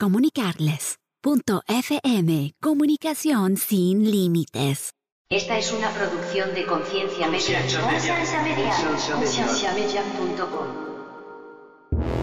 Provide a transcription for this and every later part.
comunicarles. Punto FM, comunicación sin límites. Esta es una producción de Conciencia Media. Conciencia Media. Concienciamedia.com.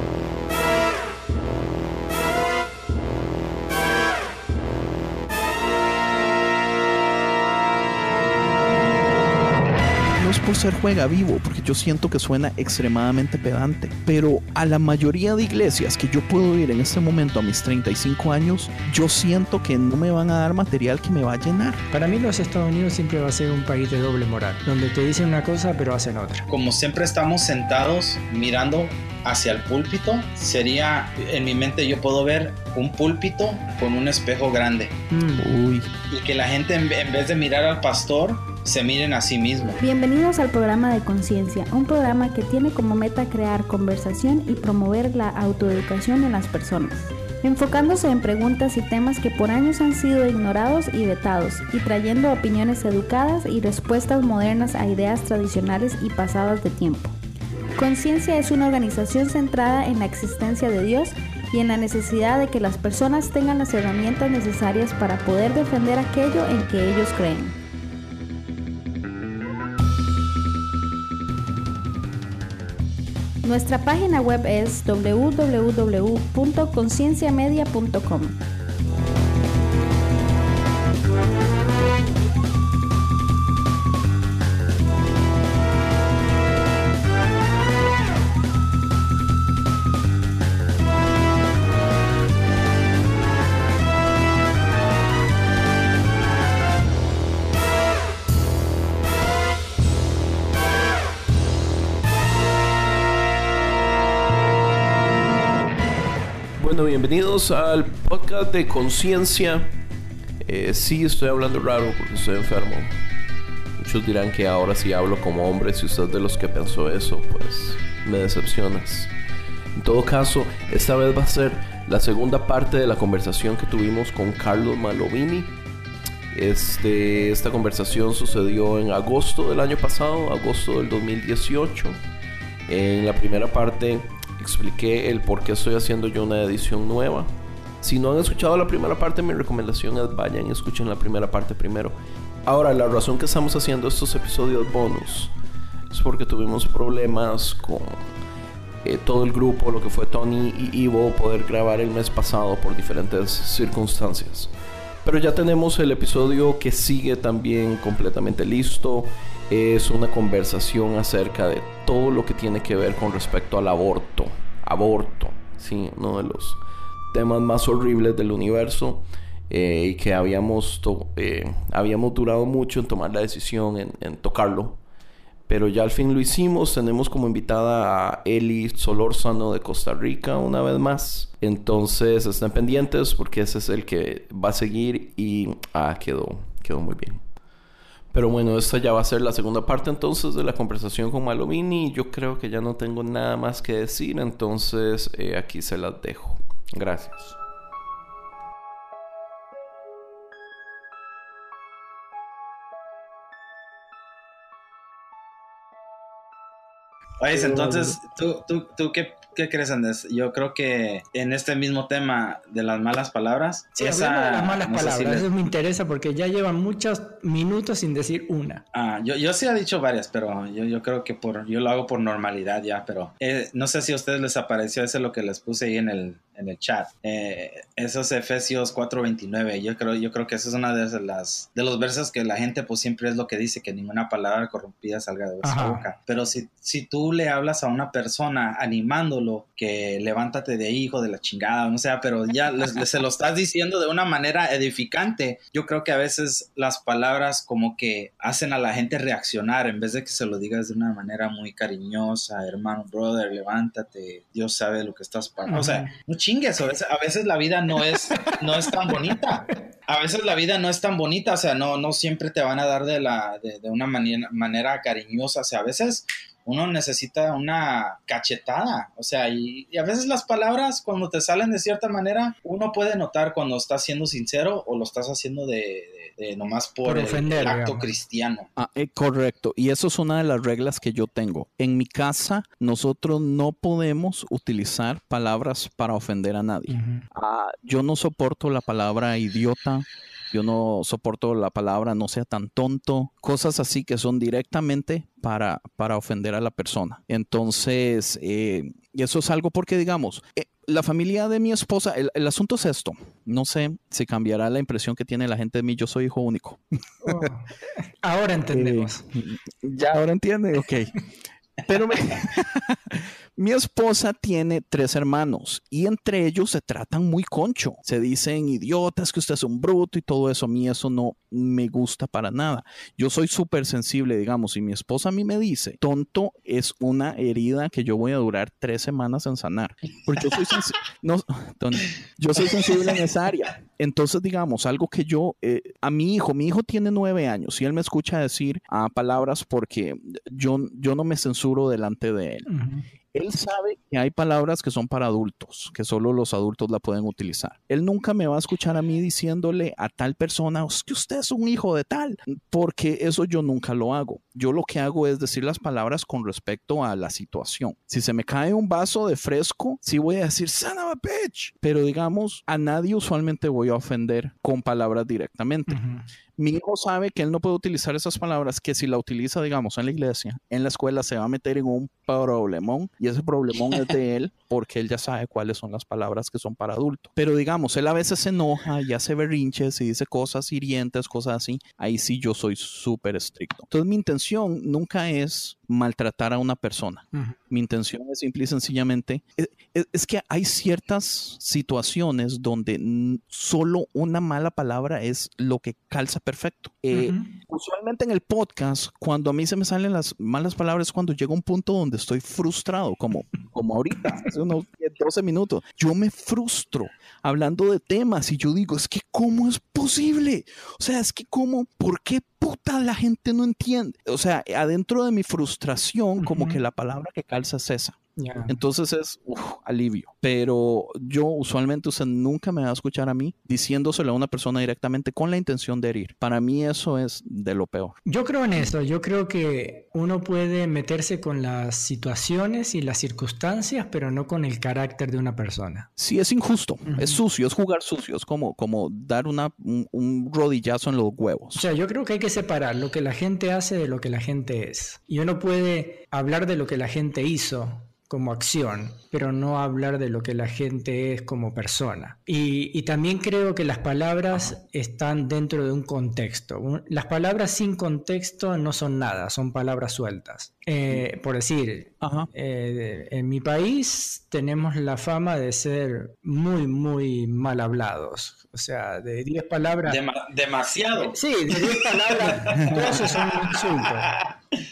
por ser juega vivo, porque yo siento que suena extremadamente pedante. Pero a la mayoría de iglesias que yo puedo ir en este momento a mis 35 años, yo siento que no me van a dar material que me va a llenar. Para mí los Estados Unidos siempre va a ser un país de doble moral, donde te dicen una cosa pero hacen otra. Como siempre estamos sentados mirando hacia el púlpito, sería, en mi mente yo puedo ver un púlpito con un espejo grande. Mm. Uy. Y que la gente en vez de mirar al pastor, se miren a sí mismos. Bienvenidos al programa de Conciencia, un programa que tiene como meta crear conversación y promover la autoeducación en las personas, enfocándose en preguntas y temas que por años han sido ignorados y vetados, y trayendo opiniones educadas y respuestas modernas a ideas tradicionales y pasadas de tiempo. Conciencia es una organización centrada en la existencia de Dios y en la necesidad de que las personas tengan las herramientas necesarias para poder defender aquello en que ellos creen. Nuestra página web es www.concienciamedia.com. bienvenidos al podcast de conciencia. Eh, sí, estoy hablando raro porque estoy enfermo. Muchos dirán que ahora sí hablo como hombre. Si usted de los que pensó eso, pues me decepcionas. En todo caso, esta vez va a ser la segunda parte de la conversación que tuvimos con Carlos Malovini. Este, esta conversación sucedió en agosto del año pasado, agosto del 2018. En la primera parte expliqué el por qué estoy haciendo yo una edición nueva. Si no han escuchado la primera parte, mi recomendación es vayan y escuchen la primera parte primero. Ahora, la razón que estamos haciendo estos episodios bonus es porque tuvimos problemas con eh, todo el grupo, lo que fue Tony y Ivo, poder grabar el mes pasado por diferentes circunstancias. Pero ya tenemos el episodio que sigue también completamente listo. Es una conversación acerca de todo lo que tiene que ver con respecto al aborto. Aborto, sí, uno de los temas más horribles del universo. Eh, y que habíamos, eh, habíamos durado mucho en tomar la decisión, en, tocarlo. Pero ya al fin lo hicimos. Tenemos como invitada a Eli Solórzano de Costa Rica una vez más. Entonces estén pendientes porque ese es el que va a seguir y ah, quedó, quedó muy bien. Pero bueno, esta ya va a ser la segunda parte entonces de la conversación con Malovini. Yo creo que ya no tengo nada más que decir, entonces eh, aquí se las dejo. Gracias. Oye, entonces, ¿tú, tú, tú qué ¿Qué crees, Andrés? Yo creo que en este mismo tema de las malas palabras. Sí, esa, de las malas palabras, eso me interesa porque ya llevan muchos minutos sin decir una. Ah, yo, yo sí he dicho varias, pero yo, yo creo que por, yo lo hago por normalidad ya, pero eh, no sé si a ustedes les apareció eso lo que les puse ahí en el, en el chat. Eh, esos Efesios 4:29, yo creo, yo creo que esa es una de las de los versos que la gente pues siempre es lo que dice, que ninguna palabra corrompida salga de vuestra boca. Pero si, si tú le hablas a una persona animándolo, que levántate de hijo de la chingada, no sea, pero ya se lo estás diciendo de una manera edificante. Yo creo que a veces las palabras como que hacen a la gente reaccionar en vez de que se lo digas de una manera muy cariñosa, hermano, brother, levántate, Dios sabe lo que estás pasando. O sea, chingues, a veces, a veces la vida no es, no es tan bonita. A veces la vida no es tan bonita, o sea, no, no siempre te van a dar de, la, de, una manera, manera cariñosa, o sea, a veces uno necesita una cachetada. O sea, y, a veces las palabras cuando te salen de cierta manera, uno puede notar cuando estás siendo sincero o lo estás haciendo de, nomás por, el, acto cristiano. Ah, eh, correcto. Y eso es una de las reglas que yo tengo. En mi casa, nosotros no podemos utilizar palabras para ofender a nadie. Ah, yo no soporto la palabra idiota, yo no soporto la palabra no sea tan tonto, cosas así que son directamente para, para ofender a la persona. Entonces, eh, y eso es algo porque, digamos, eh, la familia de mi esposa, el, asunto es esto, no sé si cambiará la impresión que tiene la gente de mí, yo soy hijo único. Oh, ahora entendemos. Eh, ya, ahora entiende, ok. Pero me, Mi esposa tiene tres hermanos y entre ellos se tratan muy concho. Se dicen idiotas, que usted es un bruto y todo eso. A mí eso no me gusta para nada. Yo soy súper sensible, digamos, y mi esposa a mí me dice, tonto es una herida que yo voy a durar tres semanas en sanar. Porque yo soy, no, yo soy sensible en esa área. Entonces, digamos, algo que yo, eh, a mi hijo, mi hijo tiene nueve años y él me escucha decir ah, palabras porque yo, yo no me censuro delante de él. Él sabe que hay palabras que son para adultos, que solo los adultos la pueden utilizar. Él nunca me va a escuchar a mí diciéndole a tal persona que usted es un hijo de tal, porque eso yo nunca lo hago. Yo lo que hago es decir las palabras con respecto a la situación. Si se me cae un vaso de fresco, sí voy a decir son of a bitch, pero digamos, a nadie usualmente voy a ofender con palabras directamente mi hijo sabe que él no puede utilizar esas palabras, que si la utiliza, digamos, en la iglesia, en la escuela, se va a meter en un problemón y ese problemón es de él porque él ya sabe cuáles son las palabras que son para adultos. Pero digamos, él a veces se enoja y hace berrinches y dice cosas hirientes, cosas así. Ahí sí yo soy súper estricto. Entonces mi intención nunca es maltratar a una persona. Mi intención es simple y sencillamente, es, e, es, que hay ciertas situaciones donde solo una mala palabra es lo que calza perfecto. Eh, usualmente en el podcast, cuando a mí se me salen las malas palabras, cuando llega un punto donde estoy frustrado, como, como ahorita, hace unos 12 minutos, yo me frustro hablando de temas y yo digo, es que ¿cómo es posible? O sea, es que ¿cómo? ¿Por qué puta la gente no entiende? O sea, adentro de mi frustración, como que la palabra que calza es esa. Entonces es alivio. Pero yo usualmente usted nunca me va a escuchar a mí diciéndoselo a una persona directamente con la intención de herir. Para mí eso es de lo peor. Yo creo en eso. Yo creo que uno puede meterse con las situaciones y las circunstancias, pero no con el carácter de una persona. Sí, es injusto. Es sucio, es jugar sucio. Es como, como dar una, un, rodillazo en los huevos. O sea, yo creo que hay que separar lo que la gente hace de lo que la gente es. Y uno puede hablar de lo que la gente hizo como acción, pero no hablar de lo que la gente es como persona. Y, también creo que las palabras están dentro de un contexto. Las palabras sin contexto no son nada, son palabras sueltas. Eh, por decir, eh, en mi país tenemos la fama de ser muy, muy mal hablados. O sea, de 10 palabras... demasiado. Sí, de 10 palabras, todos son insultos.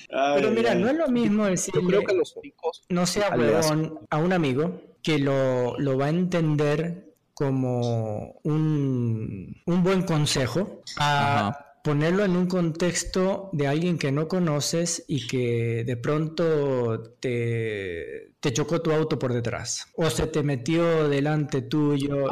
Pero mira, no es lo mismo decirle, que los no sea huevón a un amigo que lo, lo va a entender como un, un buen consejo a ponerlo en un contexto de alguien que no conoces y que de pronto te, te chocó tu auto por detrás o se te metió delante tuyo.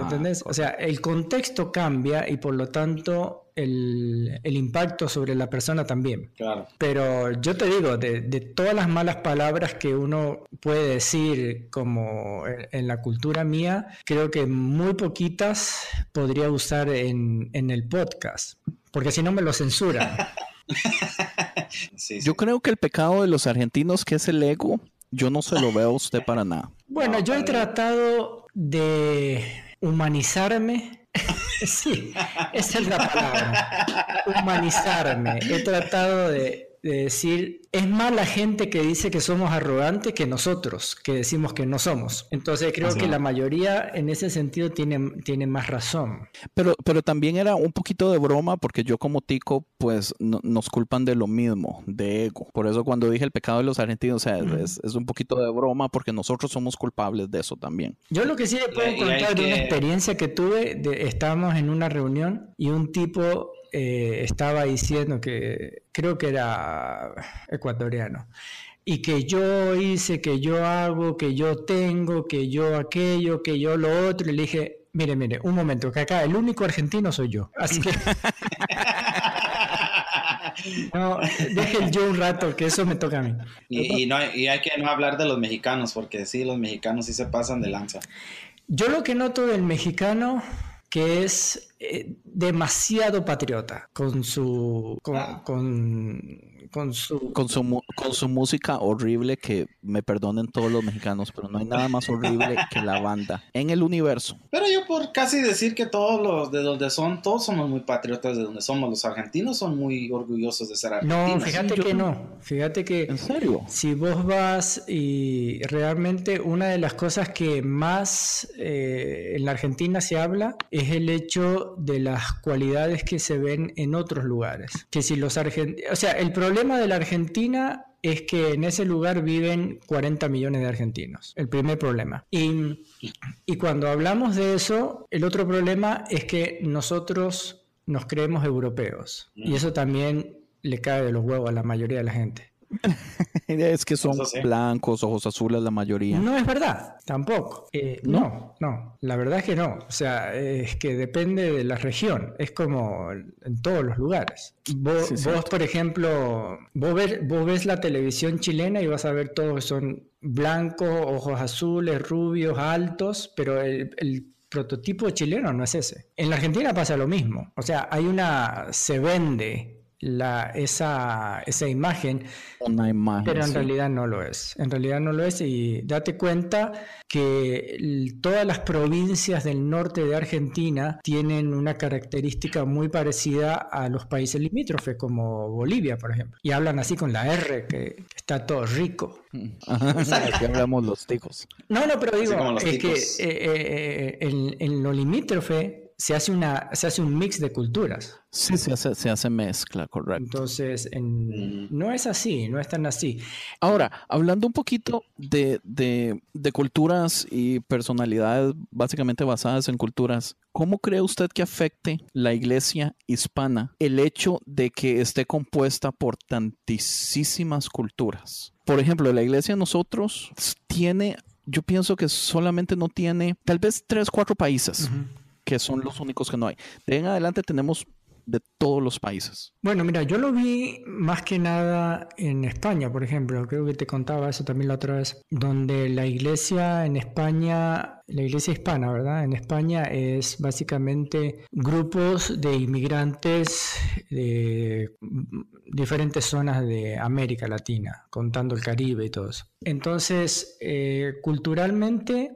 ¿Entendés? O sea, el contexto cambia y por lo tanto el, impacto sobre la persona también. Claro. Pero yo te digo, de, todas las malas palabras que uno puede decir como en, la cultura mía, creo que muy poquitas podría usar en, el podcast, porque si no me lo censura. Yo creo que el pecado de los argentinos, que es el ego, yo no se lo veo a usted para nada. Bueno, yo he tratado de humanizarme sí, esa es la palabra. Humanizarme. He tratado de, decir, es más la gente que dice que somos arrogantes que nosotros, que decimos que no somos. Entonces creo que la mayoría en ese sentido tiene, tiene más razón. Pero, pero también era un poquito de broma porque yo como tico, pues nos culpan de lo mismo, de ego. Por eso cuando dije el pecado de los argentinos, o sea, es, un poquito de broma porque nosotros somos culpables de eso también. Yo lo que sí le puedo contar de una experiencia que tuve, de, estábamos en una reunión y un tipo eh, estaba diciendo que creo que era ecuatoriano. y que yo hice, que yo hago, que yo tengo, que yo aquello, que yo lo otro. Y le dije, mire, mire, un momento, que acá el único argentino soy yo. Así que... No, deje yo un rato, que eso me toca a mí. Y, no, y hay que no hablar de los mexicanos, porque sí, los mexicanos sí se pasan de lanza. Yo lo que noto del mexicano que es eh, demasiado patriota con su con, ah. con, su con su con su música horrible que me perdonen todos los mexicanos pero no hay nada más horrible que la banda en el universo. Pero yo por casi decir que todos los de donde son todos somos muy patriotas de donde somos. Los argentinos son muy orgullosos de ser argentinos. no fíjate que no. Fíjate que en serio si vos vas y realmente una de las cosas que más eh, en la Argentina se habla es el hecho de las cualidades que se ven en otros lugares. Que si los argentinos, o sea, el problema de la Argentina es que en ese lugar viven 40 millones de argentinos, el primer problema. Y, y cuando hablamos de eso, el otro problema es que nosotros nos creemos europeos. Y eso también le cae de los huevos a la mayoría de la gente. es que son blancos, ojos azules la mayoría. No es verdad, tampoco. Eh, ¿No? ¿No? la verdad es que no. O sea, es que depende de la región. Es como en todos los lugares. Vos, por ejemplo, vos ves, vos ves la televisión chilena y vas a ver todos son blancos, ojos azules, rubios, altos, pero el, el prototipo chileno no es ese. En la Argentina pasa lo mismo. O sea, hay una, se vende la, esa, esa imagen, Una imagen, pero en realidad no lo es. En realidad no lo es y date cuenta que todas las provincias del norte de Argentina tienen una característica muy parecida a los países limítrofes, como Bolivia, por ejemplo. Y hablan así con la R, que, está todo rico. Aquí hablamos los ticos. No, no, pero digo, es que eh, eh, eh, en lo limítrofe se hace, una, se hace un mix de culturas. Sí, se hace, se hace mezcla, correcto. Entonces, no es así, no es tan así. Ahora, hablando un poquito de, de, culturas y personalidades básicamente basadas en culturas, ¿cómo cree usted que afecte la iglesia hispana el hecho de que esté compuesta por tantísimas culturas? Por ejemplo, la iglesia de nosotros tiene, yo pienso que solamente no tiene, tal vez tres, cuatro países que son los únicos que no hay. De en adelante tenemos de todos los países. Bueno, mira, yo lo vi más que nada en España, por ejemplo, creo que te contaba eso también la otra vez, donde la iglesia en España, la iglesia hispana, ¿verdad? En España es básicamente grupos de inmigrantes de diferentes zonas de América Latina, contando el Caribe y todo eso. Entonces, eh, culturalmente,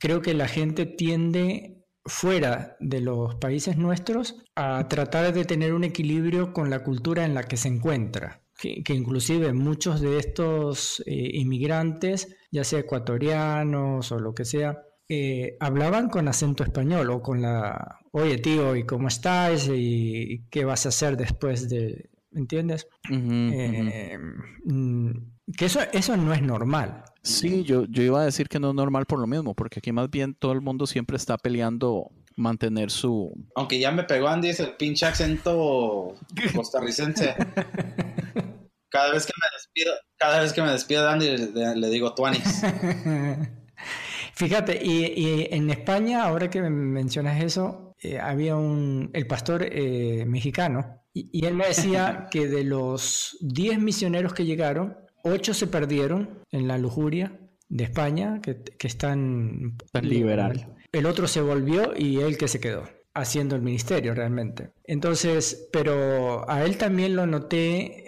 creo que la gente tiende fuera de los países nuestros a tratar de tener un equilibrio con la cultura en la que se encuentra. Que, inclusive muchos de estos eh, inmigrantes, ya sea ecuatorianos o lo que sea, eh, hablaban con acento español o con la, oye tío, ¿y cómo estás? ¿Y qué vas a hacer después de, ¿me entiendes? Eh, mm, que eso, eso no es normal. Sí, yo, yo iba a decir que no es normal por lo mismo, porque aquí más bien todo el mundo siempre está peleando mantener su... Aunque ya me pegó Andy ese pinche acento costarricense. Cada vez que me despido, cada vez que me despido de Andy le, digo tuanis. Fíjate, y, en España, ahora que mencionas eso, eh, había un, el pastor eh, mexicano, y, y, él me decía que de los 10 misioneros que llegaron, ocho se perdieron en la lujuria de España, que, están... Tan liberal. El otro se volvió y él que se quedó haciendo el ministerio realmente. Entonces, pero a él también lo noté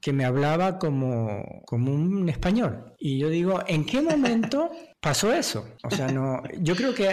que me hablaba como, como un español. Y yo digo, ¿en qué momento pasó eso? O sea, no, yo creo que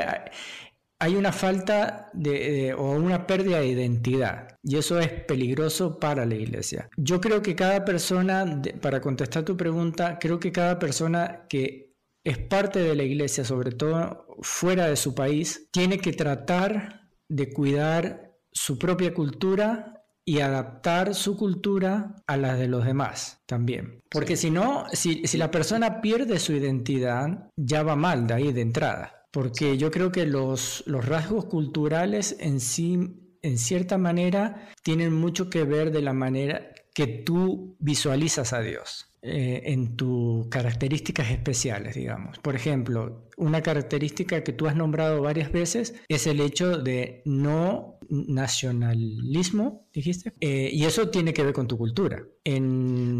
hay una falta de, o una pérdida de identidad y eso es peligroso para la iglesia. Yo creo que cada persona, para contestar tu pregunta, creo que cada persona que es parte de la iglesia, sobre todo fuera de su país, tiene que tratar de cuidar su propia cultura y adaptar su cultura a la de los demás también. Porque si no, si, si la persona pierde su identidad, ya va mal de ahí de entrada porque yo creo que los, rasgos culturales en sí, en cierta manera, tienen mucho que ver de la manera que tú visualizas a Dios. eh, en tus características especiales, digamos. Por ejemplo, una característica que tú has nombrado varias veces es el hecho de no nacionalismo, dijiste, eh, y eso tiene que ver con tu cultura. En,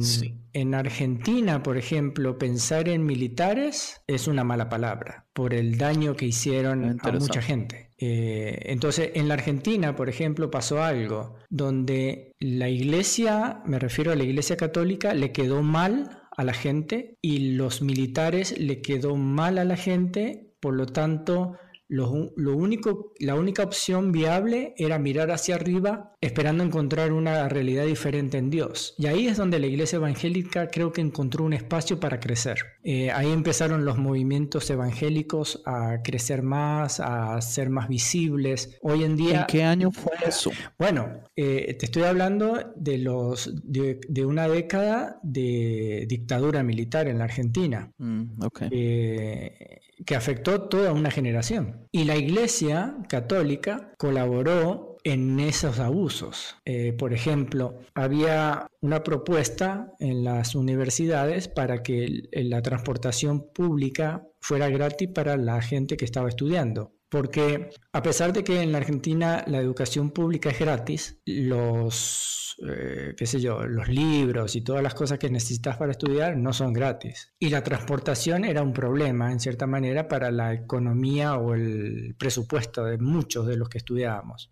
en Argentina, por ejemplo, pensar en militares es una mala palabra por el daño que hicieron a mucha gente. Eh, entonces, en la Argentina, por ejemplo, pasó algo donde la iglesia, me refiero a la iglesia católica, le quedó mal a la gente y los militares le quedó mal a la gente, por lo tanto lo, único, la única opción viable era mirar hacia arriba esperando encontrar una realidad diferente en Dios. Y ahí es donde la iglesia evangélica creo que encontró un espacio para crecer. Eh, ahí empezaron los movimientos evangélicos a crecer más, a ser más visibles. Hoy en día... ¿En qué año fue eso? Bueno, eh, te estoy hablando de, los, de, una década de dictadura militar en la Argentina. Mm, okay. Eh, que afectó toda una generación. Y la Iglesia católica colaboró en esos abusos. Eh, por ejemplo, había una propuesta en las universidades para que la transportación pública fuera gratis para la gente que estaba estudiando. Porque a pesar de que en la Argentina la educación pública es gratis, los eh, qué sé yo, los libros y todas las cosas que necesitas para estudiar no son gratis. Y la transportación era un problema, en cierta manera, para la economía o el presupuesto de muchos de los que estudiábamos.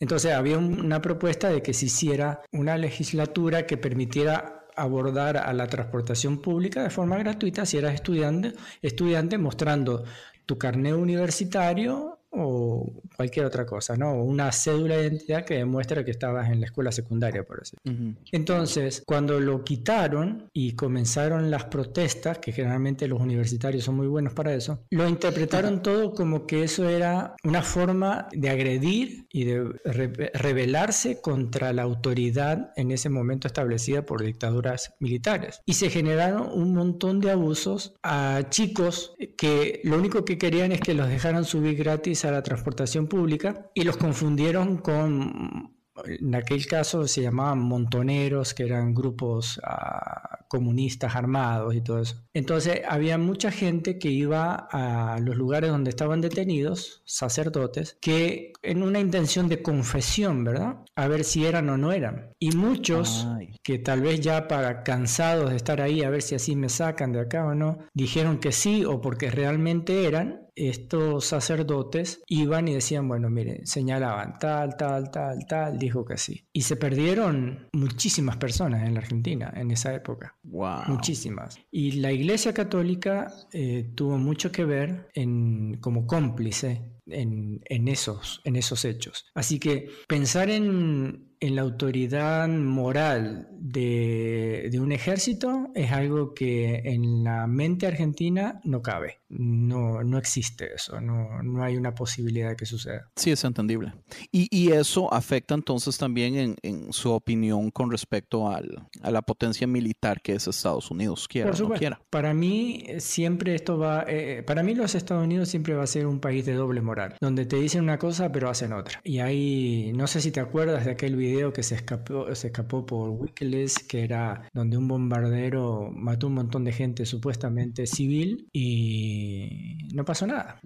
Entonces había una propuesta de que se hiciera una legislatura que permitiera abordar a la transportación pública de forma gratuita si eras estudiante, estudiante mostrando tu carnet universitario o cualquier otra cosa, ¿no? Una cédula de identidad que demuestra que estabas en la escuela secundaria, por así Entonces, cuando lo quitaron y comenzaron las protestas, que generalmente los universitarios son muy buenos para eso, lo interpretaron todo como que eso era una forma de agredir y de rebelarse contra la autoridad en ese momento establecida por dictaduras militares. Y se generaron un montón de abusos a chicos que lo único que querían es que los dejaran subir gratis a la transportación pública y los confundieron con en aquel caso se llamaban montoneros, que eran grupos ah, comunistas armados y todo eso. Entonces había mucha gente que iba a los lugares donde estaban detenidos, sacerdotes, que en una intención de confesión, ¿verdad? A ver si eran o no eran. Y muchos que tal vez ya para cansados de estar ahí, a ver si así me sacan de acá o no, dijeron que sí o porque realmente eran, estos sacerdotes iban y decían, bueno, miren, señalaban tal, tal, tal, tal, dijo que sí. Y se perdieron muchísimas personas en la Argentina en esa época. Wow. Muchísimas. Y la Iglesia Católica eh, tuvo mucho que ver en, como cómplice en, en, esos, en esos hechos. Así que pensar en, en la autoridad moral de, de, un ejército es algo que en la mente argentina no cabe. No, no existe eso, no, no hay una posibilidad de que suceda. Sí, es entendible. Y, y eso afecta entonces también en, en su opinión con respecto al, a la potencia militar que es Estados Unidos, quiera o no quiera. Para mí siempre esto va, eh, para mí los Estados Unidos siempre va a ser un país de doble moral, donde te dicen una cosa pero hacen otra. Y ahí, no sé si te acuerdas de aquel video que se escapó, se escapó por Wikileaks, que era donde un bombardero mató un montón de gente supuestamente civil y no pasó nada.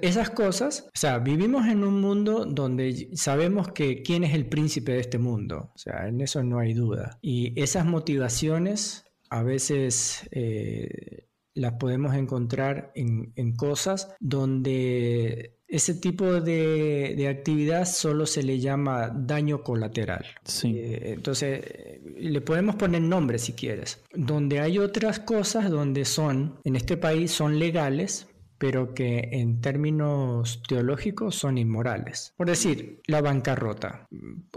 esas cosas, o sea, vivimos en un mundo donde sabemos que quién es el príncipe de este mundo, o sea, en eso no hay duda. Y esas motivaciones a veces... Eh, las podemos encontrar en, en cosas donde ese tipo de, actividad solo se le llama daño colateral. Eh, entonces, eh, le podemos poner nombre si quieres. Donde hay otras cosas donde son, en este país son legales, pero que en términos teológicos son inmorales. Por decir, la bancarrota.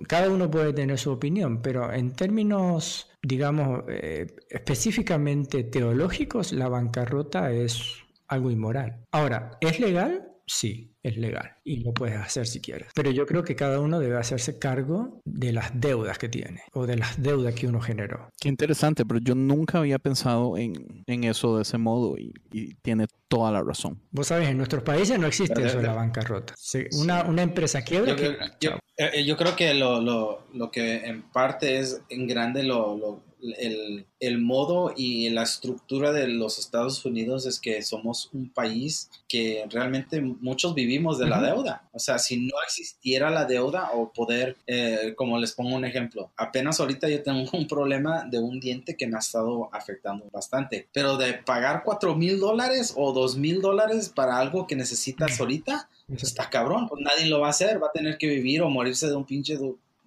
Cada uno puede tener su opinión, pero en términos, digamos, eh, específicamente teológicos, la bancarrota es algo inmoral. Ahora, ¿es legal? Sí, es legal y lo puedes hacer si quieres. Pero yo creo que cada uno debe hacerse cargo de las deudas que tiene o de las deudas que uno generó. Qué interesante, pero yo nunca había pensado en, en eso de ese modo y, tiene toda la razón. Vos sabés, en nuestros países no existe eso de la bancarrota. Una, una empresa quiebra. Yo, yo, eh, yo, creo que lo, lo, lo, que en parte es en grande lo, el, el, modo y la estructura de los Estados Unidos es que somos un país que realmente muchos vivimos de la deuda. O sea, si no existiera la deuda o poder, eh, como les pongo un ejemplo, apenas ahorita yo tengo un problema de un diente que me ha estado afectando bastante, pero de pagar cuatro mil dólares o dos mil dólares para algo que necesitas ahorita, está cabrón, pues nadie lo va a hacer, va a tener que vivir o morirse de un pinche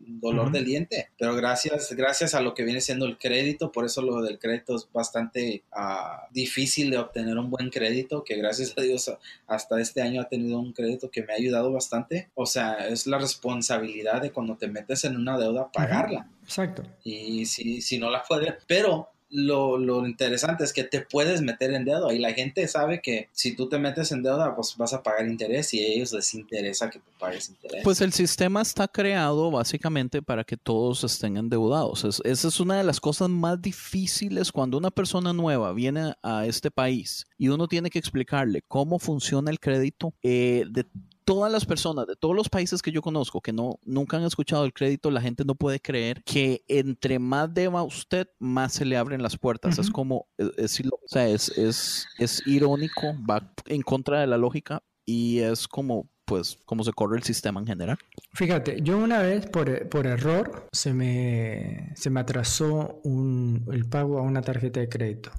dolor del diente. Pero gracias, gracias a lo que viene siendo el crédito, por eso lo del crédito es bastante ah, difícil de obtener un buen crédito, que gracias a Dios hasta este año ha tenido un crédito que me ha ayudado bastante. O sea, es la responsabilidad de cuando te metes en una deuda pagarla. Exacto. Y si, si no la puede, pero lo, lo, interesante es que te puedes meter en deuda y la gente sabe que si tú te metes en deuda, pues vas a pagar interés y a ellos les interesa que tú pagues interés. Pues el sistema está creado básicamente para que todos estén endeudados. esa es una de las cosas más difíciles cuando una persona nueva viene a este país y uno tiene que explicarle cómo funciona el crédito. Eh, de todas las personas de todos los países que yo conozco que no nunca han escuchado el crédito, la gente no puede creer que entre más deba usted, más se le abren las puertas. Es como, es, o sea, es, es, es irónico, va en contra de la lógica y es como pues cómo se corre el sistema en general. Fíjate, yo una vez por, error se me, se me atrasó el pago a una tarjeta de crédito.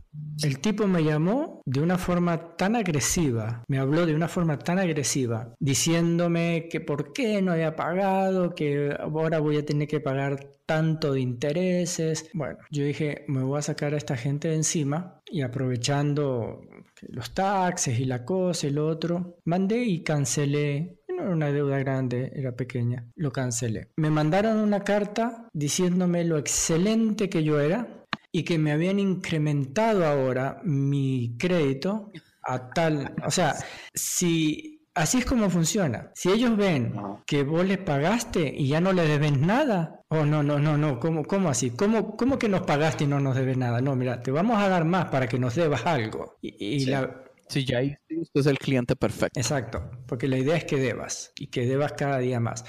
El tipo me llamó de una forma tan agresiva, me habló de una forma tan agresiva, diciéndome que por qué no había pagado, que ahora voy a tener que pagar tanto de intereses. Bueno, yo dije, me voy a sacar a esta gente de encima y aprovechando los taxes y la cosa y lo otro, mandé y cancelé. No era una deuda grande, era pequeña. Lo cancelé. Me mandaron una carta diciéndome lo excelente que yo era y que me habían incrementado ahora mi crédito a tal, o sea, si Así es como funciona. Si ellos ven que vos les pagaste y ya no les debes nada, oh no, no, no, no, ¿cómo, cómo así? ¿Cómo, ¿Cómo que nos pagaste y no nos debes nada? No, mira, te vamos a dar más para que nos debas algo. Y, la, Sí, ya ahí es el cliente perfecto. Exacto, porque la idea es que debas y que debas cada día más.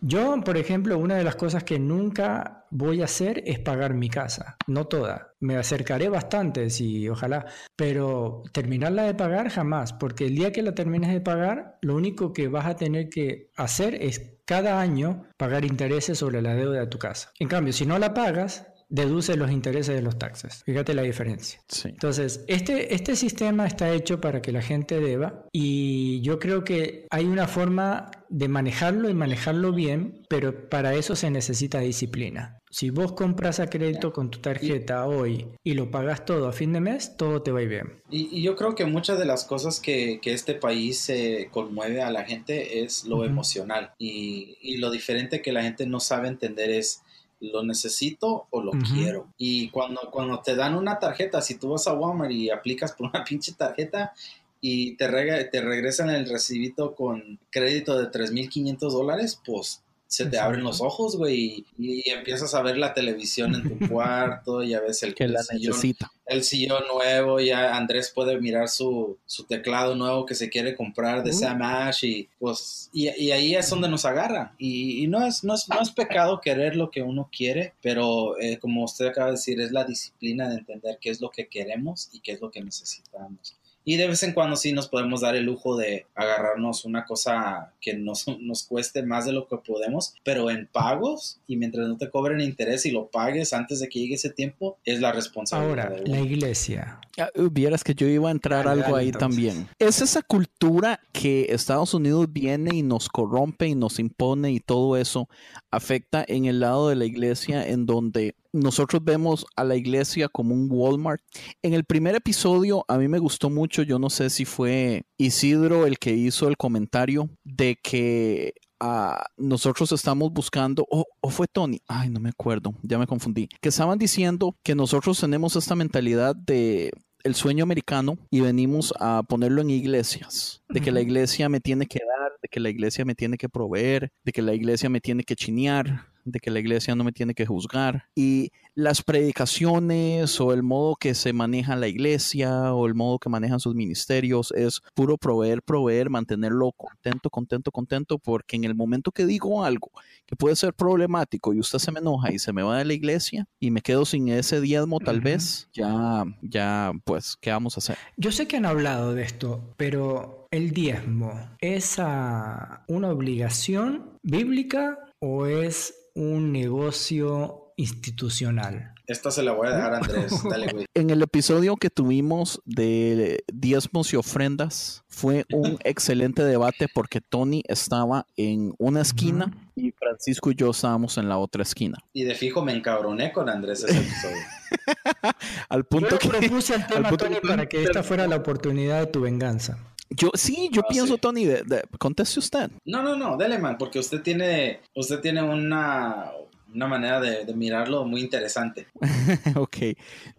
Yo, por ejemplo, una de las cosas que nunca voy a hacer es pagar mi casa, no toda. Me acercaré bastante, sí, ojalá, pero terminarla de pagar jamás, porque el día que la termines de pagar, lo único que vas a tener que hacer es cada año pagar intereses sobre la deuda de tu casa. En cambio, si no la pagas, deduce los intereses de los taxes. Fíjate la diferencia. Entonces, este, este sistema está hecho para que la gente deba y yo creo que hay una forma de manejarlo y manejarlo bien, pero para eso se necesita disciplina. Si vos compras a crédito con tu tarjeta hoy y lo pagas todo a fin de mes, todo te va a ir bien. Y, yo creo que muchas de las cosas que, que este país se conmueve a la gente es lo emocional. Y, y lo diferente que la gente no sabe entender es lo necesito o lo quiero. Y cuando, cuando te dan una tarjeta, si tú vas a Walmart y aplicas por una pinche tarjeta y te, te regresan el recibito con crédito de 3.500 dólares, pues se te abren los ojos, güey, y, empiezas a ver la televisión en tu cuarto, ya ves el que la sillón, necesita. El sillón nuevo, ya Andrés puede mirar su, su teclado nuevo que se quiere comprar de Sam Ash y pues y, ahí es donde nos agarra y, no, es, no, es, no es pecado querer lo que uno quiere, pero eh, como usted acaba de decir, es la disciplina de entender qué es lo que queremos y qué es lo que necesitamos. Y de vez en cuando sí nos podemos dar el lujo de agarrarnos una cosa que nos, nos cueste más de lo que podemos, pero en pagos y mientras no te cobren interés y lo pagues antes de que llegue ese tiempo, es la responsabilidad. Ahora, la iglesia. Ah, vieras que yo iba a entrar algo ahí también. Es esa cultura que Estados Unidos viene y nos corrompe y nos impone y todo eso afecta en el lado de la iglesia en donde nosotros vemos a la iglesia como un Walmart. En el primer episodio a mí me gustó mucho, yo no sé si fue Isidro el que hizo el comentario de que ah, nosotros estamos buscando, o, o, fue Tony, ay, no me acuerdo, ya me confundí, que estaban diciendo que nosotros tenemos esta mentalidad de el sueño americano y venimos a ponerlo en iglesias, de que la iglesia me tiene que dar, de que la iglesia me tiene que proveer, de que la iglesia me tiene que chinear, de que la iglesia no me tiene que juzgar. Y las predicaciones o el modo que se maneja la iglesia o el modo que manejan sus ministerios es puro proveer, proveer, mantenerlo contento, contento, contento, porque en el momento que digo algo que puede ser problemático y usted se me enoja y se me va de la iglesia y me quedo sin ese diezmo tal vez, ya, ya, pues, ¿qué vamos a hacer? Yo sé que han hablado de esto, pero el diezmo, ¿es una obligación bíblica o es un negocio institucional? Esta se la voy a dejar a Andrés. Dale, güey. En el episodio que tuvimos de diezmos y ofrendas, fue un excelente debate porque Tony estaba en una esquina y Francisco y yo estábamos en la otra esquina. Y de fijo me encabroné con Andrés ese episodio. al punto yo que propuse el tema, Tony, para que esta fuera la oportunidad de tu venganza. Yo sí, yo pienso, Tony, de, conteste usted. No, no, no, dele man, porque usted tiene, usted tiene una, una manera de, mirarlo muy interesante. ok,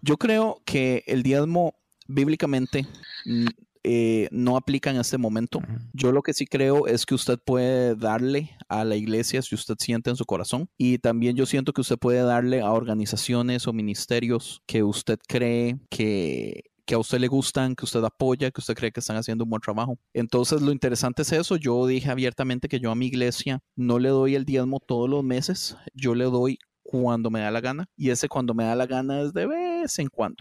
yo creo que el diezmo bíblicamente mm, eh, no aplica en este momento. Yo lo que sí creo es que usted puede darle a la iglesia si usted siente en su corazón. Y también yo siento que usted puede darle a organizaciones o ministerios que usted cree que que a usted le gustan, que usted apoya, que usted cree que están haciendo un buen trabajo. Entonces, lo interesante es eso. Yo dije abiertamente que yo a mi iglesia no le doy el diezmo todos los meses, yo le doy cuando me da la gana. Y ese cuando me da la gana es de vez en cuando.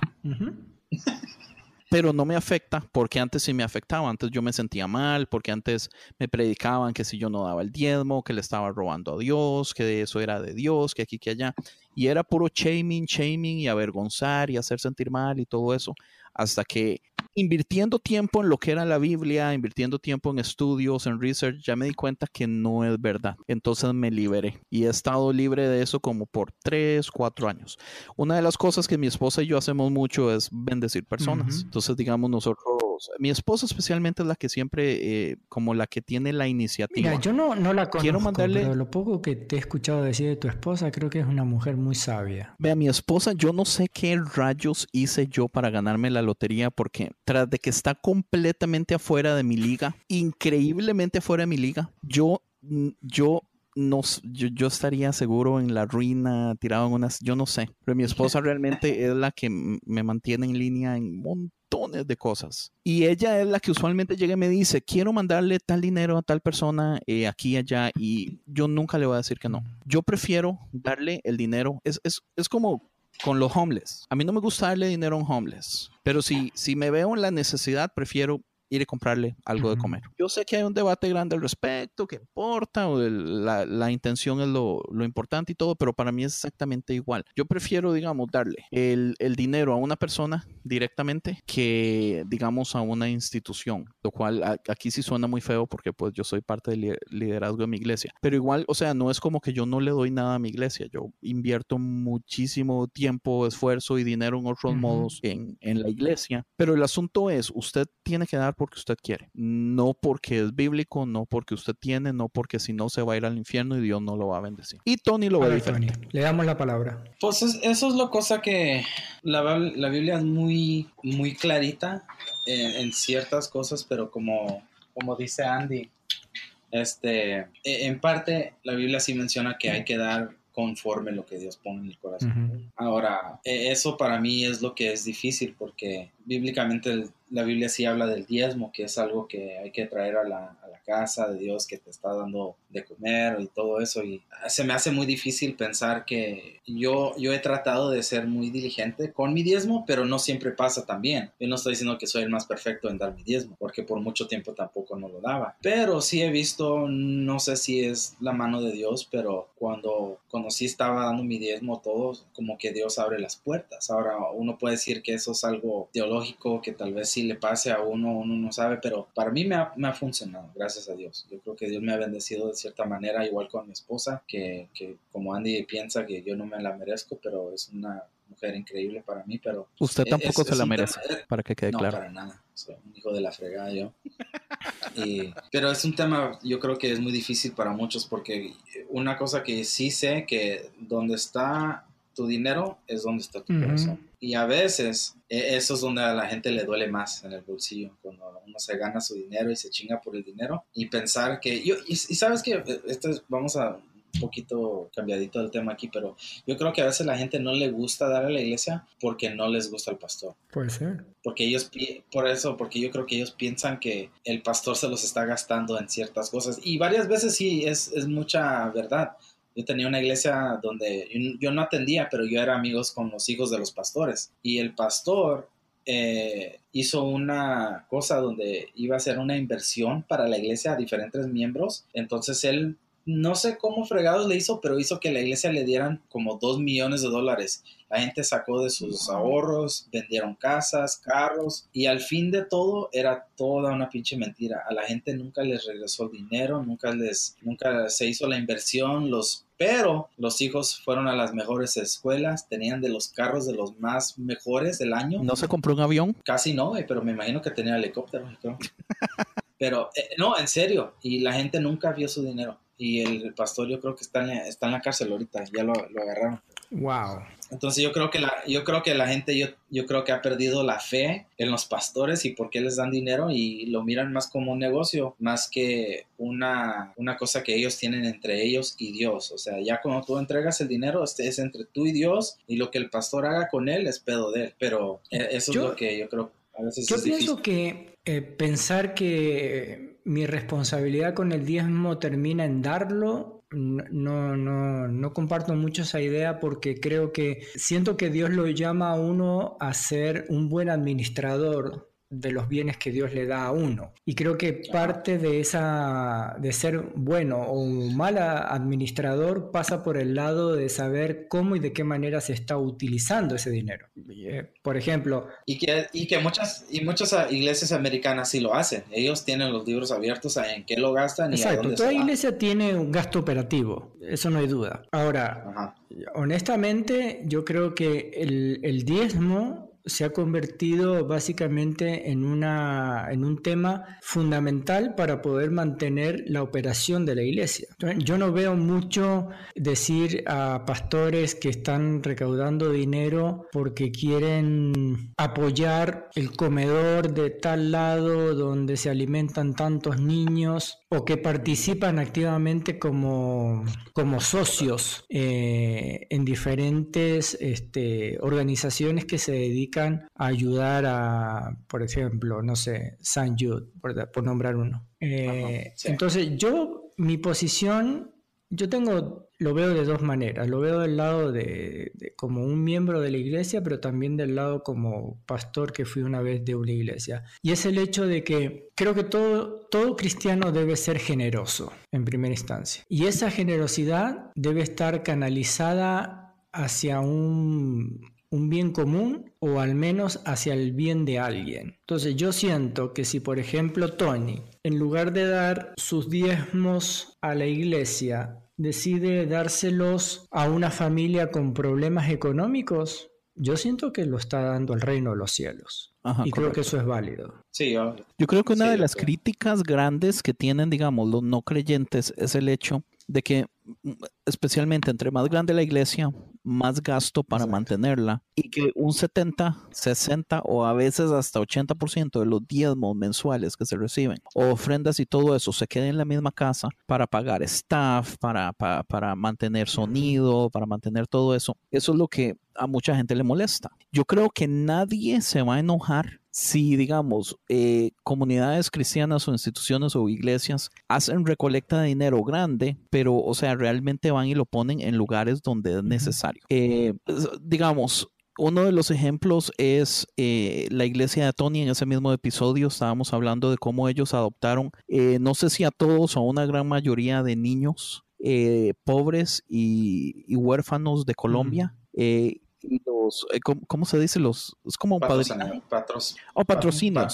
pero no me afecta porque antes sí me afectaba, antes yo me sentía mal, porque antes me predicaban que si yo no daba el diezmo, que le estaba robando a Dios, que eso era de Dios, que aquí, que allá, y era puro shaming, shaming y avergonzar y hacer sentir mal y todo eso hasta que invirtiendo tiempo en lo que era la Biblia, invirtiendo tiempo en estudios, en research, ya me di cuenta que no es verdad. Entonces me liberé y he estado libre de eso como por tres, cuatro años. Una de las cosas que mi esposa y yo hacemos mucho es bendecir personas. Entonces, digamos, nosotros mi esposa especialmente es la que siempre, eh, como la que tiene la iniciativa. Mira, yo no, no la conozco, Quiero mandarle... pero lo poco que te he escuchado decir de tu esposa, creo que es una mujer muy sabia. Vea, mi esposa, yo no sé qué rayos hice yo para ganarme la lotería, porque tras de que está completamente afuera de mi liga, increíblemente afuera de mi liga, yo, mm, yo no, yo, yo, estaría seguro en la ruina, tirado en unas, yo no sé, pero mi esposa realmente es la que me mantiene en línea en montones de cosas. Y ella es la que usualmente llega y me dice, quiero mandarle tal dinero a tal persona eh, aquí y allá, y yo nunca le voy a decir que no. Yo prefiero darle el dinero, es, es, es como con los homeless. A mí no me gusta darle dinero a un homeless, pero si, si me veo en la necesidad, prefiero ir a comprarle algo de comer. Yo sé que hay un debate grande al respecto, que importa, o la, la, intención es lo, lo, importante y todo, pero para mí es exactamente igual. Yo prefiero, digamos, darle el, el, dinero a una persona directamente que, digamos, a una institución, lo cual aquí sí suena muy feo porque pues yo soy parte del liderazgo de mi iglesia, pero igual, o sea, no es como que yo no le doy nada a mi iglesia, yo invierto muchísimo tiempo, esfuerzo y dinero en otros modos en, en la iglesia, pero el asunto es, usted tiene que dar porque usted quiere, no porque es bíblico, no porque usted tiene, no porque si no se va a ir al infierno y Dios no lo va a bendecir. Y Tony lo va a diferente. le damos la palabra. Pues eso es lo cosa que la, la Biblia es muy, muy clarita en, ciertas cosas, pero como, como dice Andy, este, e, en parte la Biblia sí menciona que hay que dar conforme lo que Dios pone en el corazón. Ahora, e, eso para mí es lo que es difícil porque bíblicamente la Biblia sí habla del diezmo, que es algo que hay que traer a la, casa de Dios que te está dando de comer y todo eso. Y se me hace muy difícil pensar que yo, yo he tratado de ser muy diligente con mi diezmo, pero no siempre pasa también. Yo no estoy diciendo que soy el más perfecto en dar mi diezmo, porque por mucho tiempo tampoco no lo daba. Pero sí he visto, no sé si es la mano de Dios, pero cuando, cuando sí estaba dando mi diezmo, todo como que Dios abre las puertas. Ahora uno puede decir que eso es algo teológico, que tal vez sí le pase a uno, uno no sabe, pero para mí me ha, me ha funcionado, gracias a Dios. Yo creo que Dios me ha bendecido de cierta manera, igual con mi esposa, que, que como Andy piensa que yo no me la merezco, pero es una mujer increíble para mí, pero... Usted tampoco se la merece, para que quede claro. No, para nada. Soy un hijo de la fregada yo. pero es un tema, yo creo que es muy difícil para muchos porque una cosa que sí sé que donde está tu dinero es donde está tu corazón. Y a veces e, eso es donde a la gente le duele más en el bolsillo, cuando uno se gana su dinero y se chinga por el dinero y pensar que yo, y, sabes que, esto vamos a un poquito cambiadito del tema aquí, pero yo creo que a veces la gente no le gusta dar a la iglesia porque no les gusta el pastor. Puede ser. Porque ellos, por eso, porque yo creo que ellos piensan que el pastor se los está gastando en ciertas cosas. Y varias veces sí, es, es mucha verdad. Yo tenía una iglesia donde yo no atendía, pero yo era amigos con los hijos de los pastores. Y el pastor eh, hizo una cosa donde iba a hacer una inversión para la iglesia a diferentes miembros. Entonces él, no sé cómo fregados le hizo, pero hizo que la iglesia le dieran como dos millones de dólares. La gente sacó de sus ahorros, vendieron casas, carros y al fin de todo era toda una pinche mentira. A la gente nunca les regresó el dinero, nunca les, nunca se hizo la inversión, los pero los hijos fueron a las mejores escuelas, tenían de los carros de los más mejores del año. ¿No se compró un avión? Casi no, pero me imagino que tenía helicóptero. pero eh, no, en serio, y la gente nunca vio su dinero. Y el pastor yo creo que está en, está en la cárcel ahorita, ya lo, lo agarraron. Wow. Entonces yo creo que la, yo creo que la gente, yo, yo creo que ha perdido la fe en los pastores y por qué les dan dinero y lo miran más como un negocio, más que una, una cosa que ellos tienen entre ellos y Dios. O sea, ya cuando tú entregas el dinero, este es entre tú y Dios y lo que el pastor haga con él es pedo de él. Pero eh, eso es lo que yo creo. A veces yo pienso que eh, pensar que mi responsabilidad con el diezmo termina en darlo. No, no, no comparto mucho esa idea porque creo que siento que Dios lo llama a uno a ser un buen administrador de los bienes que Dios le da a uno. Y creo que parte de esa de ser bueno o mal administrador pasa por el lado de saber cómo y de qué manera se está utilizando ese dinero. Eh, por ejemplo, y que, y que muchas y muchas iglesias americanas sí lo hacen. Ellos tienen los libros abiertos en qué lo gastan y Exacto, a dónde toda iglesia tiene un gasto operativo, eso no hay duda. Ahora, honestamente, yo creo que el, el diezmo se ha convertido básicamente en, una, en un tema fundamental para poder mantener la operación de la iglesia. Yo no veo mucho decir a pastores que están recaudando dinero porque quieren apoyar el comedor de tal lado donde se alimentan tantos niños o que participan activamente como, como socios eh, en diferentes este, organizaciones que se dedican a ayudar a, por ejemplo, no sé, San Jude, por, nombrar uno. Eh, entonces, yo, mi posición, yo tengo, lo veo de dos maneras. Lo veo del lado de, como un miembro de la iglesia, pero también del lado como pastor que fui una vez de una iglesia. Y es el hecho de que creo que todo, todo cristiano debe ser generoso en primera instancia. Y esa generosidad debe estar canalizada hacia un, un bien común o al menos hacia el bien de alguien. Entonces yo siento que si por ejemplo Tony, en lugar de dar sus diezmos a la iglesia, decide dárselos a una familia con problemas económicos, yo siento que lo está dando al reino de los cielos. y creo que eso es válido. Sí, yo, creo que una de las críticas grandes que tienen, digamos, los no creyentes es el hecho de que mm, especialmente entre más grande la iglesia, más gasto para mantenerla y que un 70, 60 o a veces hasta 80% de los diezmos mensuales que se reciben o ofrendas y todo eso se quede en la misma casa para pagar staff, para, para, para mantener sonido, para mantener todo eso. Eso es lo que a mucha gente le molesta. Yo creo que nadie se va a enojar si, digamos, eh, comunidades cristianas o instituciones o iglesias hacen recolecta de dinero grande, pero, o sea, realmente van y lo ponen en lugares donde es necesario. Eh, digamos, uno de los ejemplos es eh, la iglesia de Tony. En ese mismo episodio estábamos hablando de cómo ellos adoptaron, no sé si a todos o a una gran mayoría de niños pobres y, huérfanos de Colombia. Eh, ¿cómo, se dice? Los, es como un patrocinio. o patrocinio.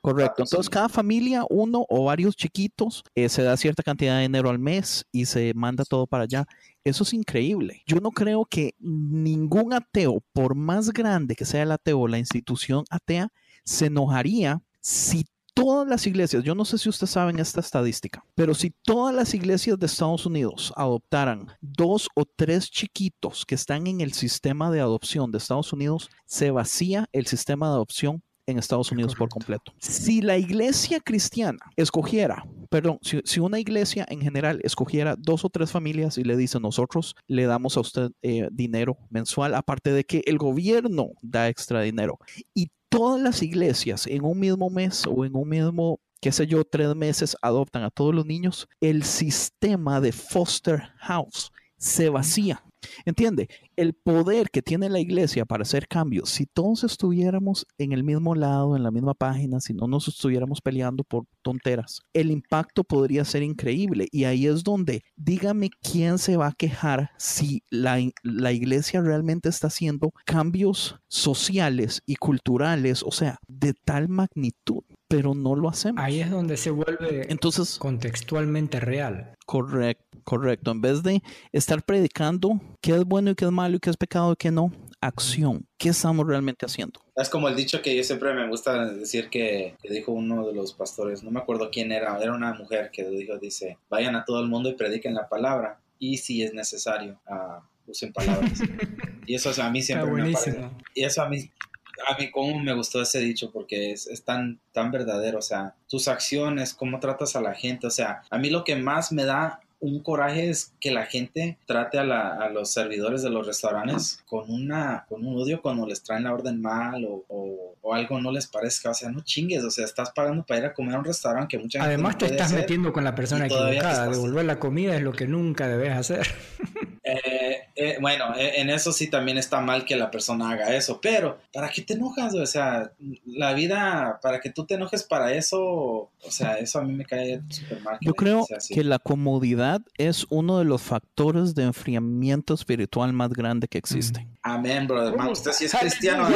correcto. Entonces, cada familia, uno o varios chiquitos, eh, se da cierta cantidad de dinero al mes y se manda todo para allá. Eso es increíble. Yo no creo que ningún ateo, por más grande que sea el ateo, la institución atea, se enojaría si todas las iglesias, yo no sé si ustedes saben esta estadística, pero si todas las iglesias de Estados Unidos adoptaran dos o tres chiquitos que están en el sistema de adopción de Estados Unidos, se vacía el sistema de adopción en Estados Unidos por completo. Si la iglesia cristiana escogiera, perdón, si, una iglesia en general escogiera dos o tres familias y le dice nosotros le damos a usted eh, dinero mensual, aparte de que el gobierno da extra dinero y todas las iglesias en un mismo mes o en un mismo qué sé yo, tres meses adoptan a todos los niños, el sistema de foster house se vacía. ¿Entiende? El poder que tiene la iglesia para hacer cambios, si todos estuviéramos en el mismo lado, en la misma página, si no nos estuviéramos peleando por tonteras, el impacto podría ser increíble. Y ahí es donde, dígame quién se va a quejar si la, la iglesia realmente está haciendo cambios sociales y culturales, o sea, de tal magnitud pero no lo hacemos. Ahí es donde se vuelve Entonces, contextualmente real. Correcto, correcto. En vez de estar predicando qué es bueno y qué es malo y qué es pecado y qué no, acción. ¿Qué estamos realmente haciendo? Es como el dicho que yo siempre me gusta decir que, dijo uno de los pastores, no me acuerdo quién era, era una mujer que dijo, dice, vayan a todo el mundo y prediquen la palabra y si es necesario, uh, usen palabras. y eso a mí siempre me parece. Y eso a mí a mí cómo me gustó ese dicho porque es, es, tan, tan verdadero, o sea, tus acciones, cómo tratas a la gente, o sea, a mí lo que más me da un coraje es que la gente trate a, la, a, los servidores de los restaurantes con una con un odio cuando les traen la orden mal o, o, algo no les parezca. O sea, no chingues, o sea, estás pagando para ir a comer a un restaurante que mucha gente Además te estás metiendo con la persona equivocada. Devolver la comida es lo que nunca debes hacer. Eh, eh, bueno, eh, en eso sí también está mal que la persona haga eso, pero ¿para qué te enojas? O sea, la vida, para que tú te enojes para eso, o sea, eso a mí me cae súper mal. Yo creo que la comodidad es uno de los factores de enfriamiento espiritual más grande que existe. Amén, brother. usted sí es cristiano.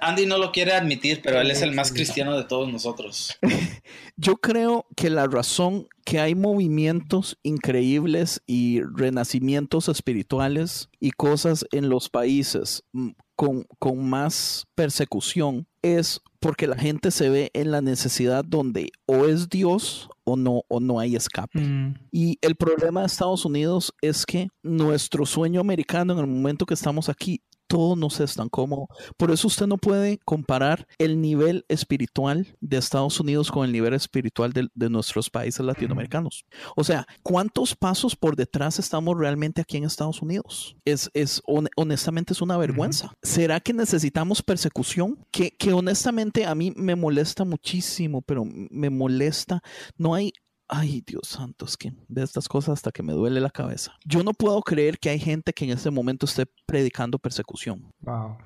Andy no lo quiere admitir, pero él es el más cristiano de todos nosotros. Yo creo que la razón que hay movimientos increíbles y renacimientos espirituales y cosas en los países mm, con, con más persecución es porque la gente se ve en la necesidad donde o es Dios o no, o no hay escape. Mm. Y el problema de Estados Unidos es que nuestro sueño americano en el momento que estamos aquí todo no es tan cómodo. Por eso usted no puede comparar el nivel espiritual de Estados Unidos con el nivel espiritual de, nuestros países latinoamericanos. O sea, ¿cuántos pasos por detrás estamos realmente aquí en Estados Unidos? Es, es honestamente es una vergüenza. ¿Será que necesitamos persecución? Que, que honestamente a mí me molesta muchísimo, pero me molesta. No hay ay Dios santo, es que ve estas cosas hasta que me duele la cabeza. Yo no puedo creer que hay gente que en este momento esté predicando persecución. Wow.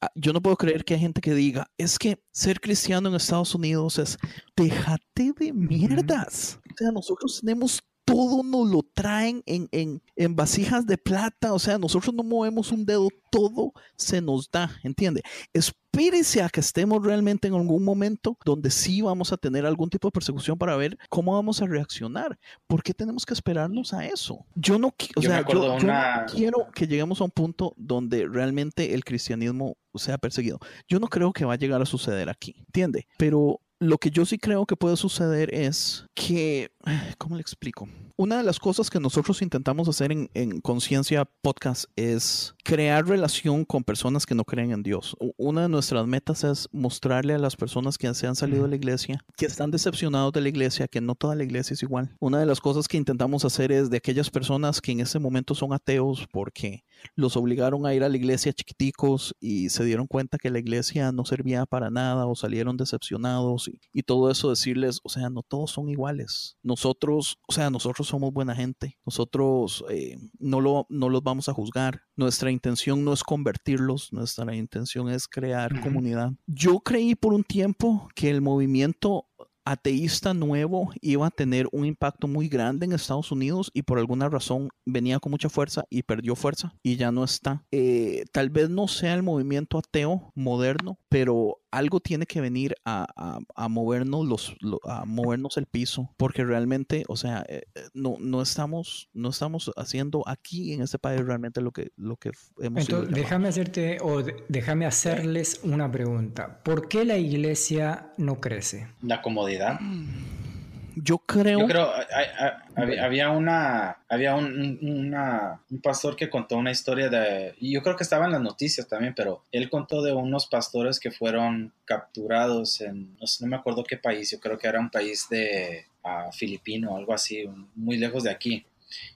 Ah, yo no puedo creer que hay gente que diga, es que ser cristiano en Estados Unidos es, déjate de mierdas. O sea, nosotros tenemos todo nos lo traen en, en, en, vasijas de plata, o sea, nosotros no movemos un dedo, todo se nos da, ¿entiende? Espérese a que estemos realmente en algún momento donde sí vamos a tener algún tipo de persecución para ver cómo vamos a reaccionar. ¿Por qué tenemos que esperarnos a eso? Yo no, o sea, yo, no quiero que lleguemos a un punto donde realmente el cristianismo sea perseguido. Yo no creo que va a llegar a suceder aquí, ¿entiende? Pero lo que yo sí creo que puede suceder es que, ¿cómo le explico? Una de las cosas que nosotros intentamos hacer en, en Conciencia Podcast es crear relación con personas que no creen en Dios. Una de nuestras metas es mostrarle a las personas que se han salido de la iglesia, que están decepcionados de la iglesia, que no toda la iglesia es igual. Una de las cosas que intentamos hacer es de aquellas personas que en ese momento son ateos porque los obligaron a ir a la iglesia chiquiticos y se dieron cuenta que la iglesia no servía para nada o salieron decepcionados y, todo eso decirles, o sea, no todos son iguales. Nosotros, o sea, nosotros somos buena gente. Nosotros eh, no, lo, no los vamos a juzgar. Nuestra intención no es convertirlos, nuestra intención es crear comunidad. Yo creí por un tiempo que el movimiento ateísta nuevo iba a tener un impacto muy grande en Estados Unidos y por alguna razón venía con mucha fuerza y perdió fuerza y ya no está. Eh, tal vez no sea el movimiento ateo moderno, pero algo tiene que venir a, movernos los, a movernos el piso porque realmente o sea eh, eh, no, no estamos no estamos haciendo aquí en este país realmente lo que lo que hemos entonces déjame hacerte o déjame hacerles una pregunta. ¿por qué la iglesia no crece? la comodidad Yo creo. Yo creo. había, una. Había un, un pastor que contó una historia de. Yo creo que estaba en las noticias también, pero él contó de unos pastores que fueron capturados en. No, no me acuerdo qué país. Yo creo que era un país de. Uh, filipino, algo así, muy lejos de aquí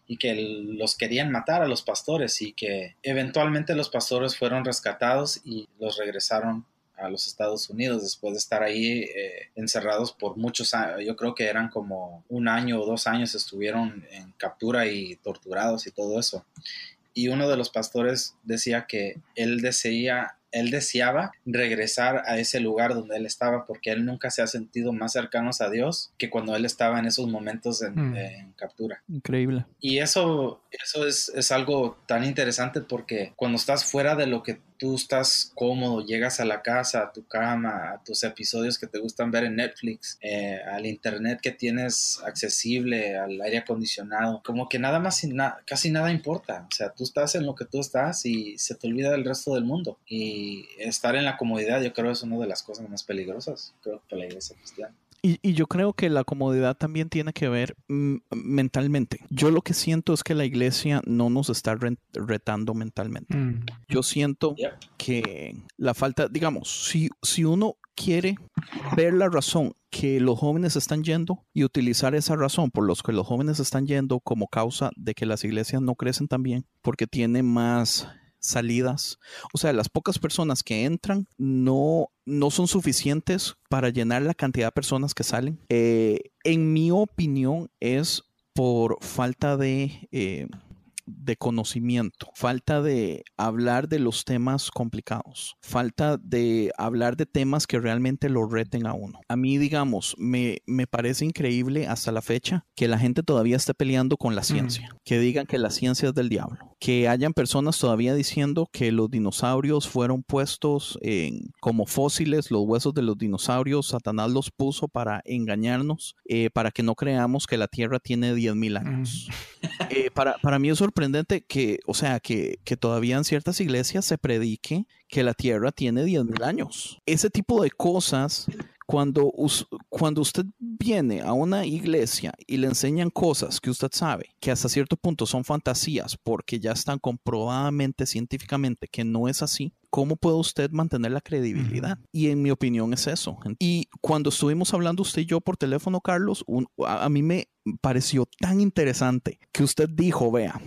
y que los querían matar a los pastores y que eventualmente los pastores fueron rescatados y los regresaron a los Estados Unidos después de estar ahí eh, encerrados por muchos años. Yo creo que eran como un año o dos años estuvieron en captura y torturados y todo eso. Y uno de los pastores decía que él deseaba él deseaba regresar a ese lugar donde él estaba porque él nunca se ha sentido más cercanos a Dios que cuando él estaba en esos momentos en, mm. en captura. Increíble. Y eso, eso es, es, algo tan interesante porque cuando estás fuera de lo que tú estás cómodo, llegas a la casa, a tu cama, a tus episodios que te gustan ver en Netflix, eh, al internet que tienes accesible, al aire acondicionado, como que nada más, casi nada importa. O sea, tú estás en lo que tú estás y se te olvida el resto del mundo. Y estar en la comodidad yo creo es una de las cosas más peligrosas, creo, para la iglesia cristiana. Y, yo creo que la comodidad también tiene que ver mm, mentalmente. Yo lo que siento es que la iglesia no nos está retando mentalmente. Mm. Yo siento que la falta, digamos, si, si uno quiere ver la razón que los jóvenes están yendo y utilizar esa razón por los que los jóvenes están yendo como causa de que las iglesias no crecen tan bien, porque tienen más salidas. O sea, las pocas personas que entran no, no son suficientes para llenar la cantidad de personas que salen. Eh, en mi opinión es por falta de... Eh, de conocimiento, falta de hablar de los temas complicados, falta de hablar de temas que realmente lo reten a uno. A mí, digamos, me, me parece increíble hasta la fecha que la gente todavía esté peleando con la ciencia, que digan que la ciencia es del diablo, que hayan personas todavía diciendo que los dinosaurios fueron puestos en, como fósiles, los huesos de los dinosaurios, Satanás los puso para engañarnos, eh, para que no creamos que la Tierra tiene 10.000 años. Eh, para, para mí es sorprendente que, o sea, que, que todavía en ciertas iglesias se predique que la Tierra tiene 10.000 años. Ese tipo de cosas cuando, cuando usted viene a una iglesia y le enseñan cosas que usted sabe que hasta cierto punto son fantasías porque ya están comprobadamente científicamente que no es así, ¿cómo puede usted mantener la credibilidad? Y en mi opinión es eso. Y cuando estuvimos hablando usted y yo por teléfono, Carlos, a, mí me pareció tan interesante que usted dijo, vea,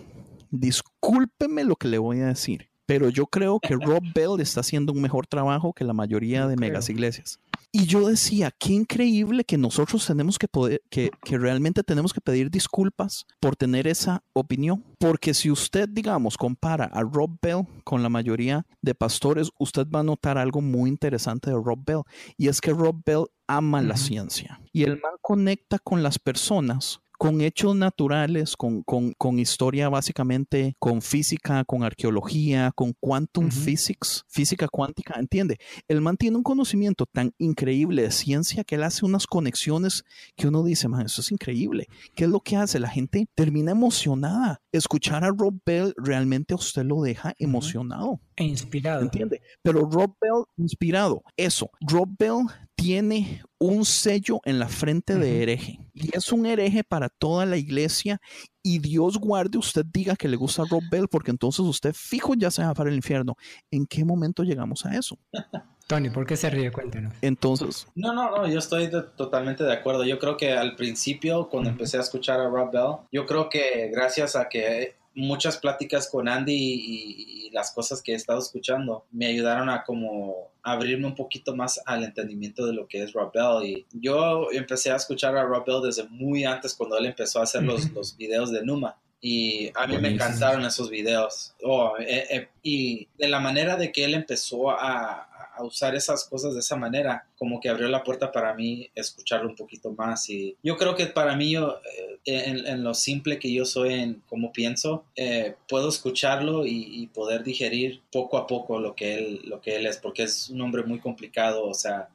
discúlpeme lo que le voy a decir, pero yo creo que Rob Bell está haciendo un mejor trabajo que la mayoría de megas iglesias. Y yo decía, qué increíble que nosotros tenemos que poder, que, que, realmente tenemos que pedir disculpas por tener esa opinión. Porque si usted, digamos, compara a Rob Bell con la mayoría de pastores, usted va a notar algo muy interesante de Rob Bell. Y es que Rob Bell ama la ciencia. Y el man conecta con las personas con hechos naturales, con, con, historia básicamente, con física, con arqueología, con quantum physics, física cuántica, ¿entiende? El man tiene un conocimiento tan increíble de ciencia que él hace unas conexiones que uno dice, man, eso es increíble. ¿Qué es lo que hace? La gente termina emocionada. Escuchar a Rob Bell realmente a usted lo deja emocionado. E inspirado. ¿Entiende? Pero Rob Bell, inspirado. Eso, Rob Bell tiene un sello en la frente de hereje. Y es un hereje para toda la iglesia. Y Dios guarde usted diga que le gusta Rob Bell, porque entonces usted fijo ya se va para el infierno. ¿En qué momento llegamos a eso? Tony, ¿por qué se ríe? Cuéntenos. Entonces. No, no, no, yo estoy totalmente de acuerdo. Yo creo que al principio, cuando empecé a escuchar a Rob Bell, yo creo que gracias a que muchas pláticas con Andy y, las cosas que he estado escuchando me ayudaron a como abrirme un poquito más al entendimiento de lo que es Rob Bell. Y yo empecé a escuchar a Rob Bell desde muy antes cuando él empezó a hacer los, los videos de Numa. Y a mí me encantaron esos videos. Oh, eh, eh, y de la manera de que él empezó a, usar esas cosas de esa manera, como que abrió la puerta para mí escucharlo un poquito más. Y yo creo que para mí, yo, eh, en, lo simple que yo soy, en cómo pienso, eh, puedo escucharlo y, poder digerir poco a poco lo que, él, lo que él es, porque es un hombre muy complicado, o sea,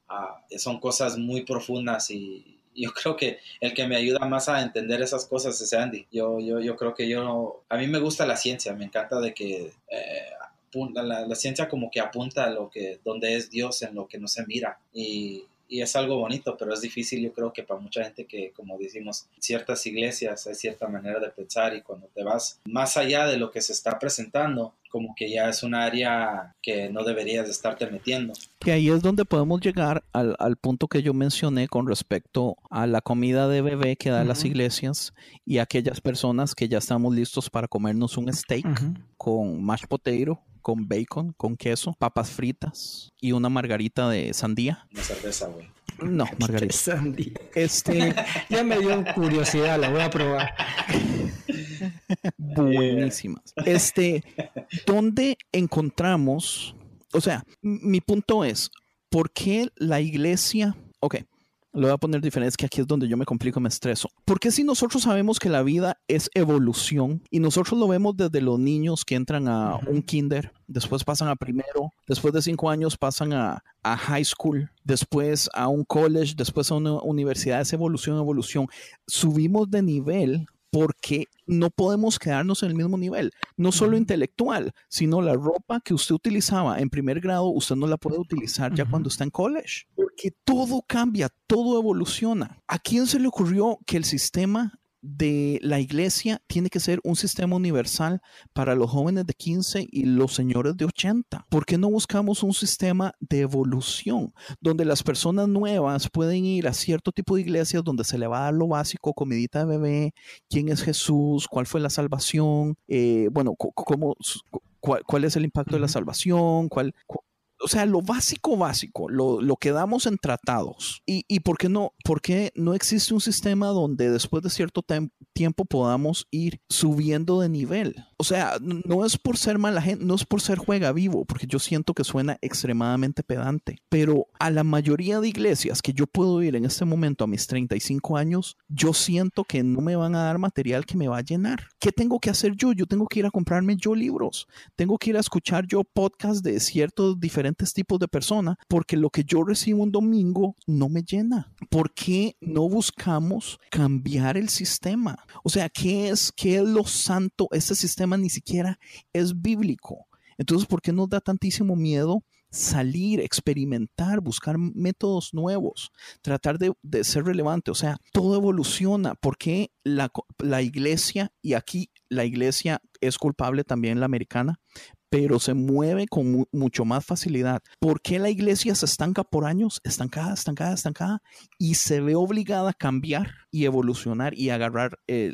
son cosas muy profundas y, yo creo que el que me ayuda más a entender esas cosas es Andy. Yo, yo, yo creo que yo, a mí me gusta la ciencia, me encanta de que eh, la, ciencia como que apunta a lo que, donde es Dios en lo que no se mira. Y, y es algo bonito, pero es difícil yo creo que para mucha gente que, como decimos, ciertas iglesias hay cierta manera de pensar y cuando te vas más allá de lo que se está presentando, como que ya es un área que no deberías de estarte metiendo. Que ahí es donde podemos llegar al, al punto que yo mencioné con respecto a la comida de bebé que dan las iglesias y aquellas personas que ya estamos listos para comernos un steak con mashed potato con bacon, con queso, papas fritas y una margarita de sandía. Una cerveza, güey. No, margarita. Sandía. Este, ya me dio curiosidad, la voy a probar. Buenísimas. Este, ¿dónde encontramos? O sea, mi punto es, ¿por qué la iglesia? Ok, lo voy a poner diferente, es que aquí es donde yo me complico y me estreso. Porque si nosotros sabemos que la vida es evolución y nosotros lo vemos desde los niños que entran a un kinder, después pasan a primero, después de cinco años pasan a, a high school, después a un college, después a una universidad, es evolución, evolución. Subimos de nivel porque no podemos quedarnos en el mismo nivel, no solo intelectual, sino la ropa que usted utilizaba en primer grado, usted no la puede utilizar ya cuando está en college, porque todo cambia, todo evoluciona. ¿A quién se le ocurrió que el sistema de la iglesia tiene que ser un sistema universal para los jóvenes de 15 y los señores de 80. ¿Por qué no buscamos un sistema de evolución donde las personas nuevas pueden ir a cierto tipo de iglesias donde se le va a dar lo básico, comidita de bebé, quién es Jesús, cuál fue la salvación, eh, bueno, cómo, cuál, es el impacto de la salvación, cuál, o sea, lo básico, básico, lo, lo que damos en tratados. ¿Y, y por, qué no, por qué no existe un sistema donde después de cierto tiempo podamos ir subiendo de nivel? O sea, no es por ser mala gente, no es por ser juega vivo, porque yo siento que suena extremadamente pedante, pero a la mayoría de iglesias que yo puedo ir en este momento a mis 35 años, yo siento que no me van a dar material que me va a llenar. ¿Qué tengo que hacer yo? Yo tengo que ir a comprarme yo libros, tengo que ir a escuchar yo podcasts de ciertos diferentes tipos de personas, porque lo que yo recibo un domingo no me llena. ¿Por qué no buscamos cambiar el sistema? O sea, ¿qué es, qué es lo santo? Este sistema ni siquiera es bíblico. Entonces, ¿por qué nos da tantísimo miedo salir, experimentar, buscar métodos nuevos, tratar de, ser relevante? O sea, todo evoluciona. ¿Por qué la, iglesia, y aquí la iglesia es culpable también la americana, pero se mueve con mucho más facilidad. ¿Por qué la iglesia se estanca por años? Estancada, estancada, estancada, y se ve obligada a cambiar y evolucionar y agarrar, eh,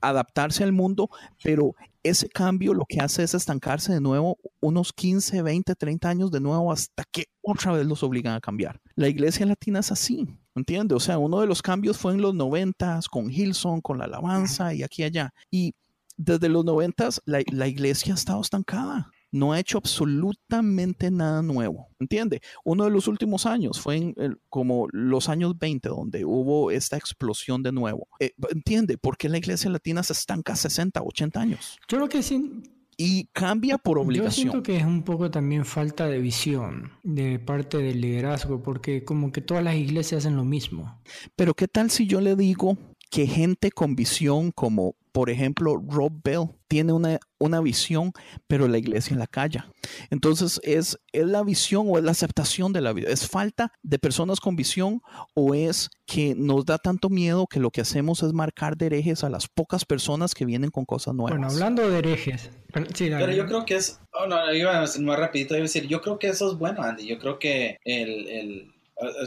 adaptarse al mundo, pero ese cambio lo que hace es estancarse de nuevo unos 15, 20, 30 años de nuevo hasta que otra vez los obligan a cambiar. La iglesia latina es así, ¿entiendes? O sea, uno de los cambios fue en los 90 con Hilson, con la alabanza y aquí y allá. Y desde los noventas la, la iglesia ha estado estancada no ha hecho absolutamente nada nuevo. ¿Entiende? Uno de los últimos años fue en como los años 20 donde hubo esta explosión de nuevo. Eh, ¿Entiende? ¿Por qué la iglesia latina se estanca 60, 80 años? Yo lo que sí. Y cambia por obligación. Yo siento que es un poco también falta de visión de parte del liderazgo, porque como que todas las iglesias hacen lo mismo. Pero ¿qué tal si yo le digo que gente con visión como por ejemplo, Rob Bell tiene una, una visión, pero la iglesia la calla. Entonces, ¿es, ¿es la visión o es la aceptación de la vida? ¿Es falta de personas con visión o es que nos da tanto miedo que lo que hacemos es marcar de herejes a las pocas personas que vienen con cosas nuevas? Bueno, hablando de herejes. Pero, yo creo que es, oh, no, iba más rapidito, iba a decir, yo creo que eso es bueno, Andy. Yo creo que el, el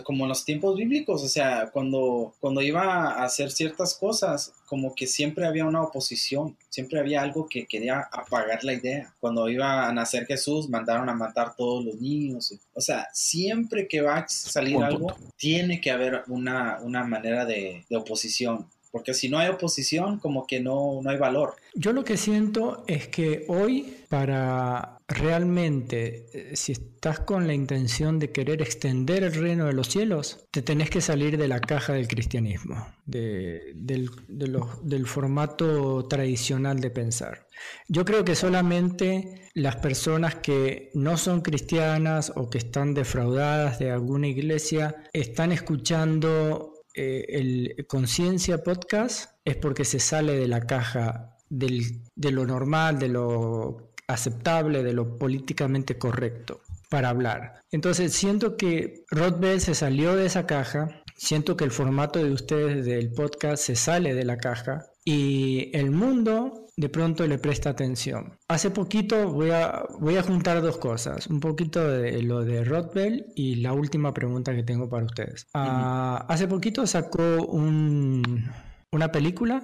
como en los tiempos bíblicos, o sea, cuando, cuando iba a hacer ciertas cosas, como que siempre había una oposición, siempre había algo que quería apagar la idea. Cuando iba a nacer Jesús, mandaron a matar todos los niños. O sea, siempre que va a salir algo, tiene que haber una, una manera de, de oposición porque si no hay oposición, como que no, no hay valor. Yo lo que siento es que hoy, para realmente, eh, si estás con la intención de querer extender el reino de los cielos, te tenés que salir de la caja del cristianismo, de, del, del formato tradicional de pensar. Yo creo que solamente las personas que no son cristianas o que están defraudadas de alguna iglesia están escuchando eh, el Conciencia Podcast es porque se sale de la caja de lo normal, de lo aceptable, de lo políticamente correcto. para hablar. Entonces siento que Rodbell se salió de esa caja, siento que el formato de ustedes del podcast se sale de la caja y el mundo de pronto le presta atención. Hace poquito voy a, voy a juntar dos cosas, un poquito de lo de Rothbell y la última pregunta que tengo para ustedes. Ah, hace poquito sacó un, una película,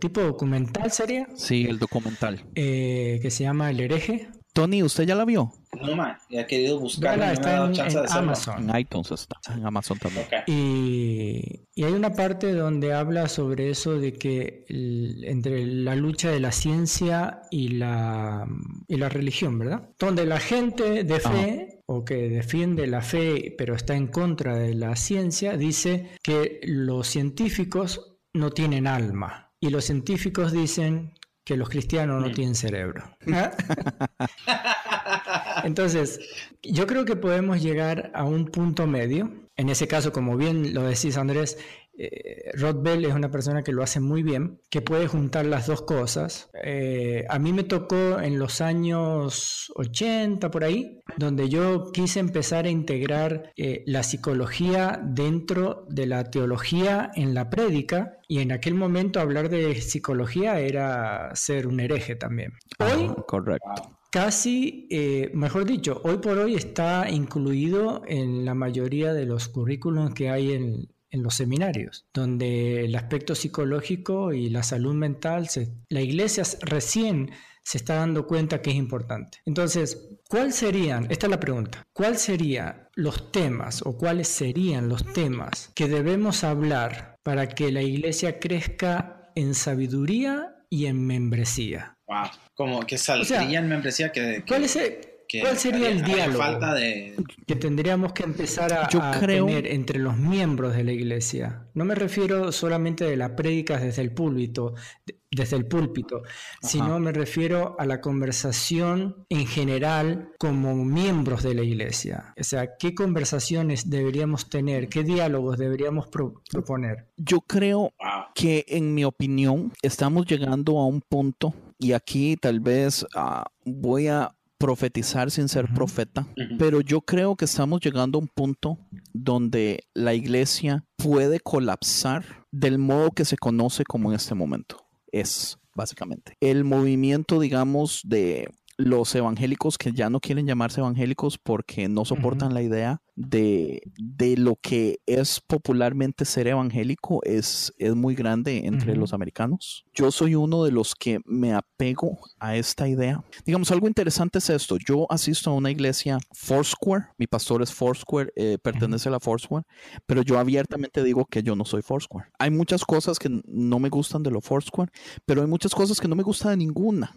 tipo documental sería. Sí, el documental. Eh, que se llama El hereje. Tony, ¿usted ya la vio? No, man, he querido buscarla. está en, Amazon. En iTunes está, en Amazon también. Y, y, hay una parte donde habla sobre eso de que entre la lucha de la ciencia y la, y la religión, ¿verdad? Donde la gente de fe o que defiende la fe pero está en contra de la ciencia, dice que los científicos no tienen alma. Y los científicos dicen que los cristianos no tienen cerebro. Entonces, yo creo que podemos llegar a un punto medio. En ese caso, como bien lo decís, Andrés, eh, Rod Bell es una persona que lo hace muy bien, que puede juntar las dos cosas. Eh, a mí me tocó en los años 80 por ahí, donde yo quise empezar a integrar eh, la psicología dentro de la teología en la prédica y en aquel momento hablar de psicología era ser un hereje también. Ah, hoy, correcto casi, mejor dicho, hoy por hoy está incluido en la mayoría de los currículums que hay en, en los seminarios, donde el aspecto psicológico y la salud mental, la iglesia recién se está dando cuenta que es importante. Entonces, ¿cuáles serían, esta es la pregunta, cuáles serían los temas o cuáles serían los temas que debemos hablar para que la iglesia crezca en sabiduría y en membresía? Wow, como que saldría en membresía que, ¿Cuál es ¿Cuál sería el diálogo que tendríamos que empezar a, tener entre los miembros de la iglesia? No me refiero solamente de las prédicas desde el púlpito, desde el púlpito, sino me refiero a la conversación en general como miembros de la iglesia. O sea, ¿qué conversaciones deberíamos tener? ¿Qué diálogos deberíamos proponer? Yo creo que, en mi opinión, estamos llegando a un punto, y aquí tal vez ah, voy a profetizar sin ser profeta, pero yo creo que estamos llegando a un punto donde la iglesia puede colapsar del modo que se conoce como en este momento. Es básicamente. El movimiento, digamos, de los evangélicos que ya no quieren llamarse evangélicos porque no soportan la idea de, lo que es popularmente ser evangélico es, es muy grande entre los americanos. Yo soy uno de los que me apego a esta idea. Digamos, algo interesante es esto. Yo asisto a una iglesia Foursquare, mi pastor es Foursquare, eh, pertenece a la Foursquare, pero yo abiertamente digo que yo no soy Foursquare. Hay muchas cosas que no me gustan de lo Foursquare, pero hay muchas cosas que no me gustan de ninguna.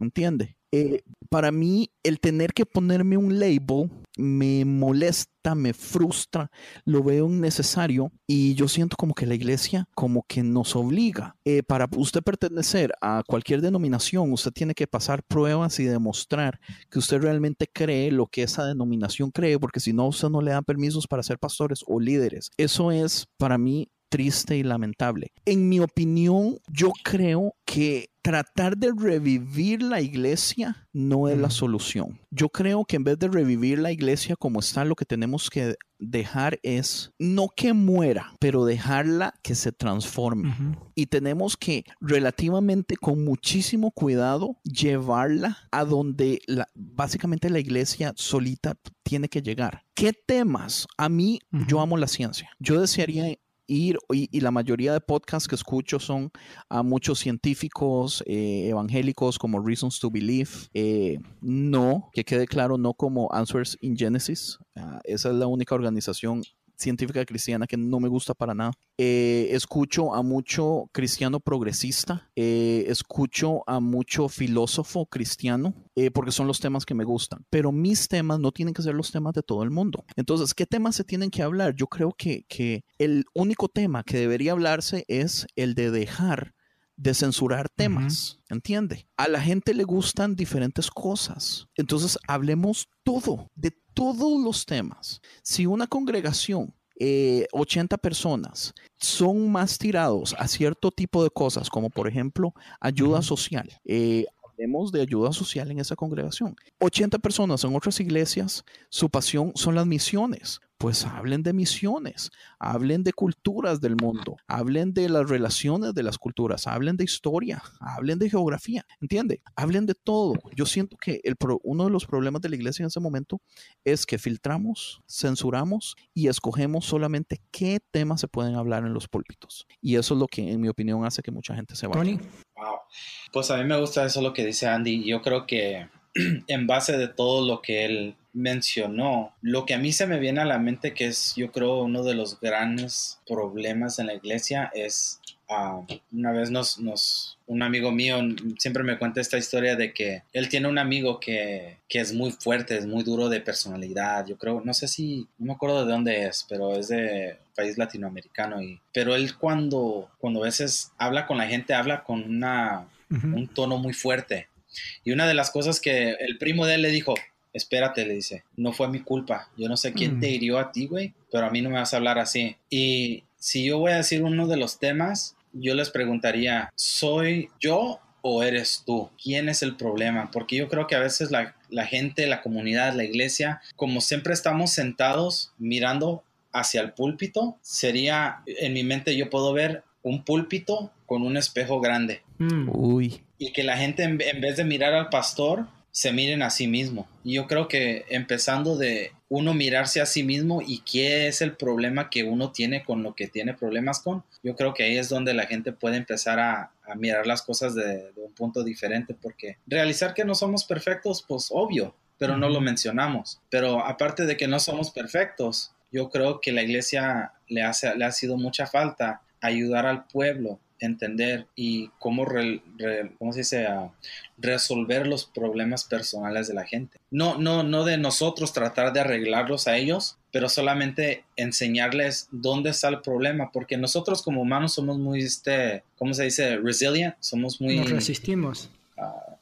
¿Entiende? Eh, para mí, el tener que ponerme un label me molesta, me frustra, lo veo innecesario y yo siento como que la iglesia como que nos obliga. Eh, para usted pertenecer a cualquier denominación, usted tiene que pasar pruebas y demostrar que usted realmente cree lo que esa denominación cree, porque si no, usted no le dan permisos para ser pastores o líderes. Eso es para mí triste y lamentable. En mi opinión, yo creo que tratar de revivir la iglesia no es la solución. Yo creo que en vez de revivir la iglesia como está, lo que tenemos que dejar es no que muera, pero dejarla que se transforme. Y tenemos que relativamente con muchísimo cuidado llevarla a donde básicamente la iglesia solita tiene que llegar. ¿Qué temas? A mí, yo amo la ciencia. Yo desearía ir, y, la mayoría de podcasts que escucho son a muchos científicos eh, evangélicos como Reasons to Believe. Eh, no, que quede claro, no como Answers in Genesis. Ah, esa es la única organización científica cristiana que no me gusta para nada. Eh, escucho a mucho cristiano progresista, eh, escucho a mucho filósofo cristiano, eh, porque son los temas que me gustan, pero mis temas no tienen que ser los temas de todo el mundo. Entonces, ¿qué temas se tienen que hablar? Yo creo que, que el único tema que debería hablarse es el de dejar de censurar temas, ¿entiende? A la gente le gustan diferentes cosas. Entonces, hablemos todo, de todos los temas. Si una congregación, 80 eh, personas, son más tirados a cierto tipo de cosas, como por ejemplo ayuda social, eh, Hablemos de ayuda social en esa congregación. 80 personas en otras iglesias, su pasión son las misiones pues hablen de misiones, hablen de culturas del mundo, hablen de las relaciones de las culturas, hablen de historia, hablen de geografía, ¿entiende? Hablen de todo. Yo siento que el uno de los problemas de la iglesia en ese momento es que filtramos, censuramos y escogemos solamente qué temas se pueden hablar en los púlpitos. Y eso es lo que, en mi opinión, hace que mucha gente se vaya. Wow. Pues a mí me gusta eso lo que dice Andy. Yo creo que en base de todo lo que él mencionó, lo que a mí se me viene a la mente que es yo creo uno de los grandes problemas en la iglesia es uh, una vez nos, nos, un amigo mío siempre me cuenta esta historia de que él tiene un amigo que, que, es muy fuerte, es muy duro de personalidad, yo creo, no sé si, no me acuerdo de dónde es, pero es de país latinoamericano y, pero él cuando, cuando a veces habla con la gente, habla con una, un tono muy fuerte. Y una de las cosas que el primo de él le dijo, espérate, le dice, no fue mi culpa. Yo no sé quién te mm. hirió a ti, güey, pero a mí no me vas a hablar así. Y si yo voy a decir uno de los temas, yo les preguntaría, ¿soy yo o eres tú? ¿Quién es el problema? Porque yo creo que a veces la, la gente, la comunidad, la iglesia, como siempre estamos sentados mirando hacia el púlpito, sería, en mi mente yo puedo ver un púlpito con un espejo grande. Mm. Uy. Y que la gente en, vez de mirar al pastor, se miren a sí mismo. Y yo creo que empezando de uno mirarse a sí mismo y qué es el problema que uno tiene con lo que tiene problemas con, yo creo que ahí es donde la gente puede empezar a, mirar las cosas de, un punto diferente, porque realizar que no somos perfectos, pues obvio, pero no lo mencionamos. Pero aparte de que no somos perfectos, yo creo que la iglesia le, hace, le ha sido mucha falta ayudar al pueblo entender y cómo, ¿cómo se dice? resolver los problemas personales de la gente. No, no, no de nosotros tratar de arreglarlos a ellos, pero solamente enseñarles dónde está el problema, porque nosotros como humanos somos muy, este, ¿cómo se dice? Resilient, somos muy... Nos resistimos.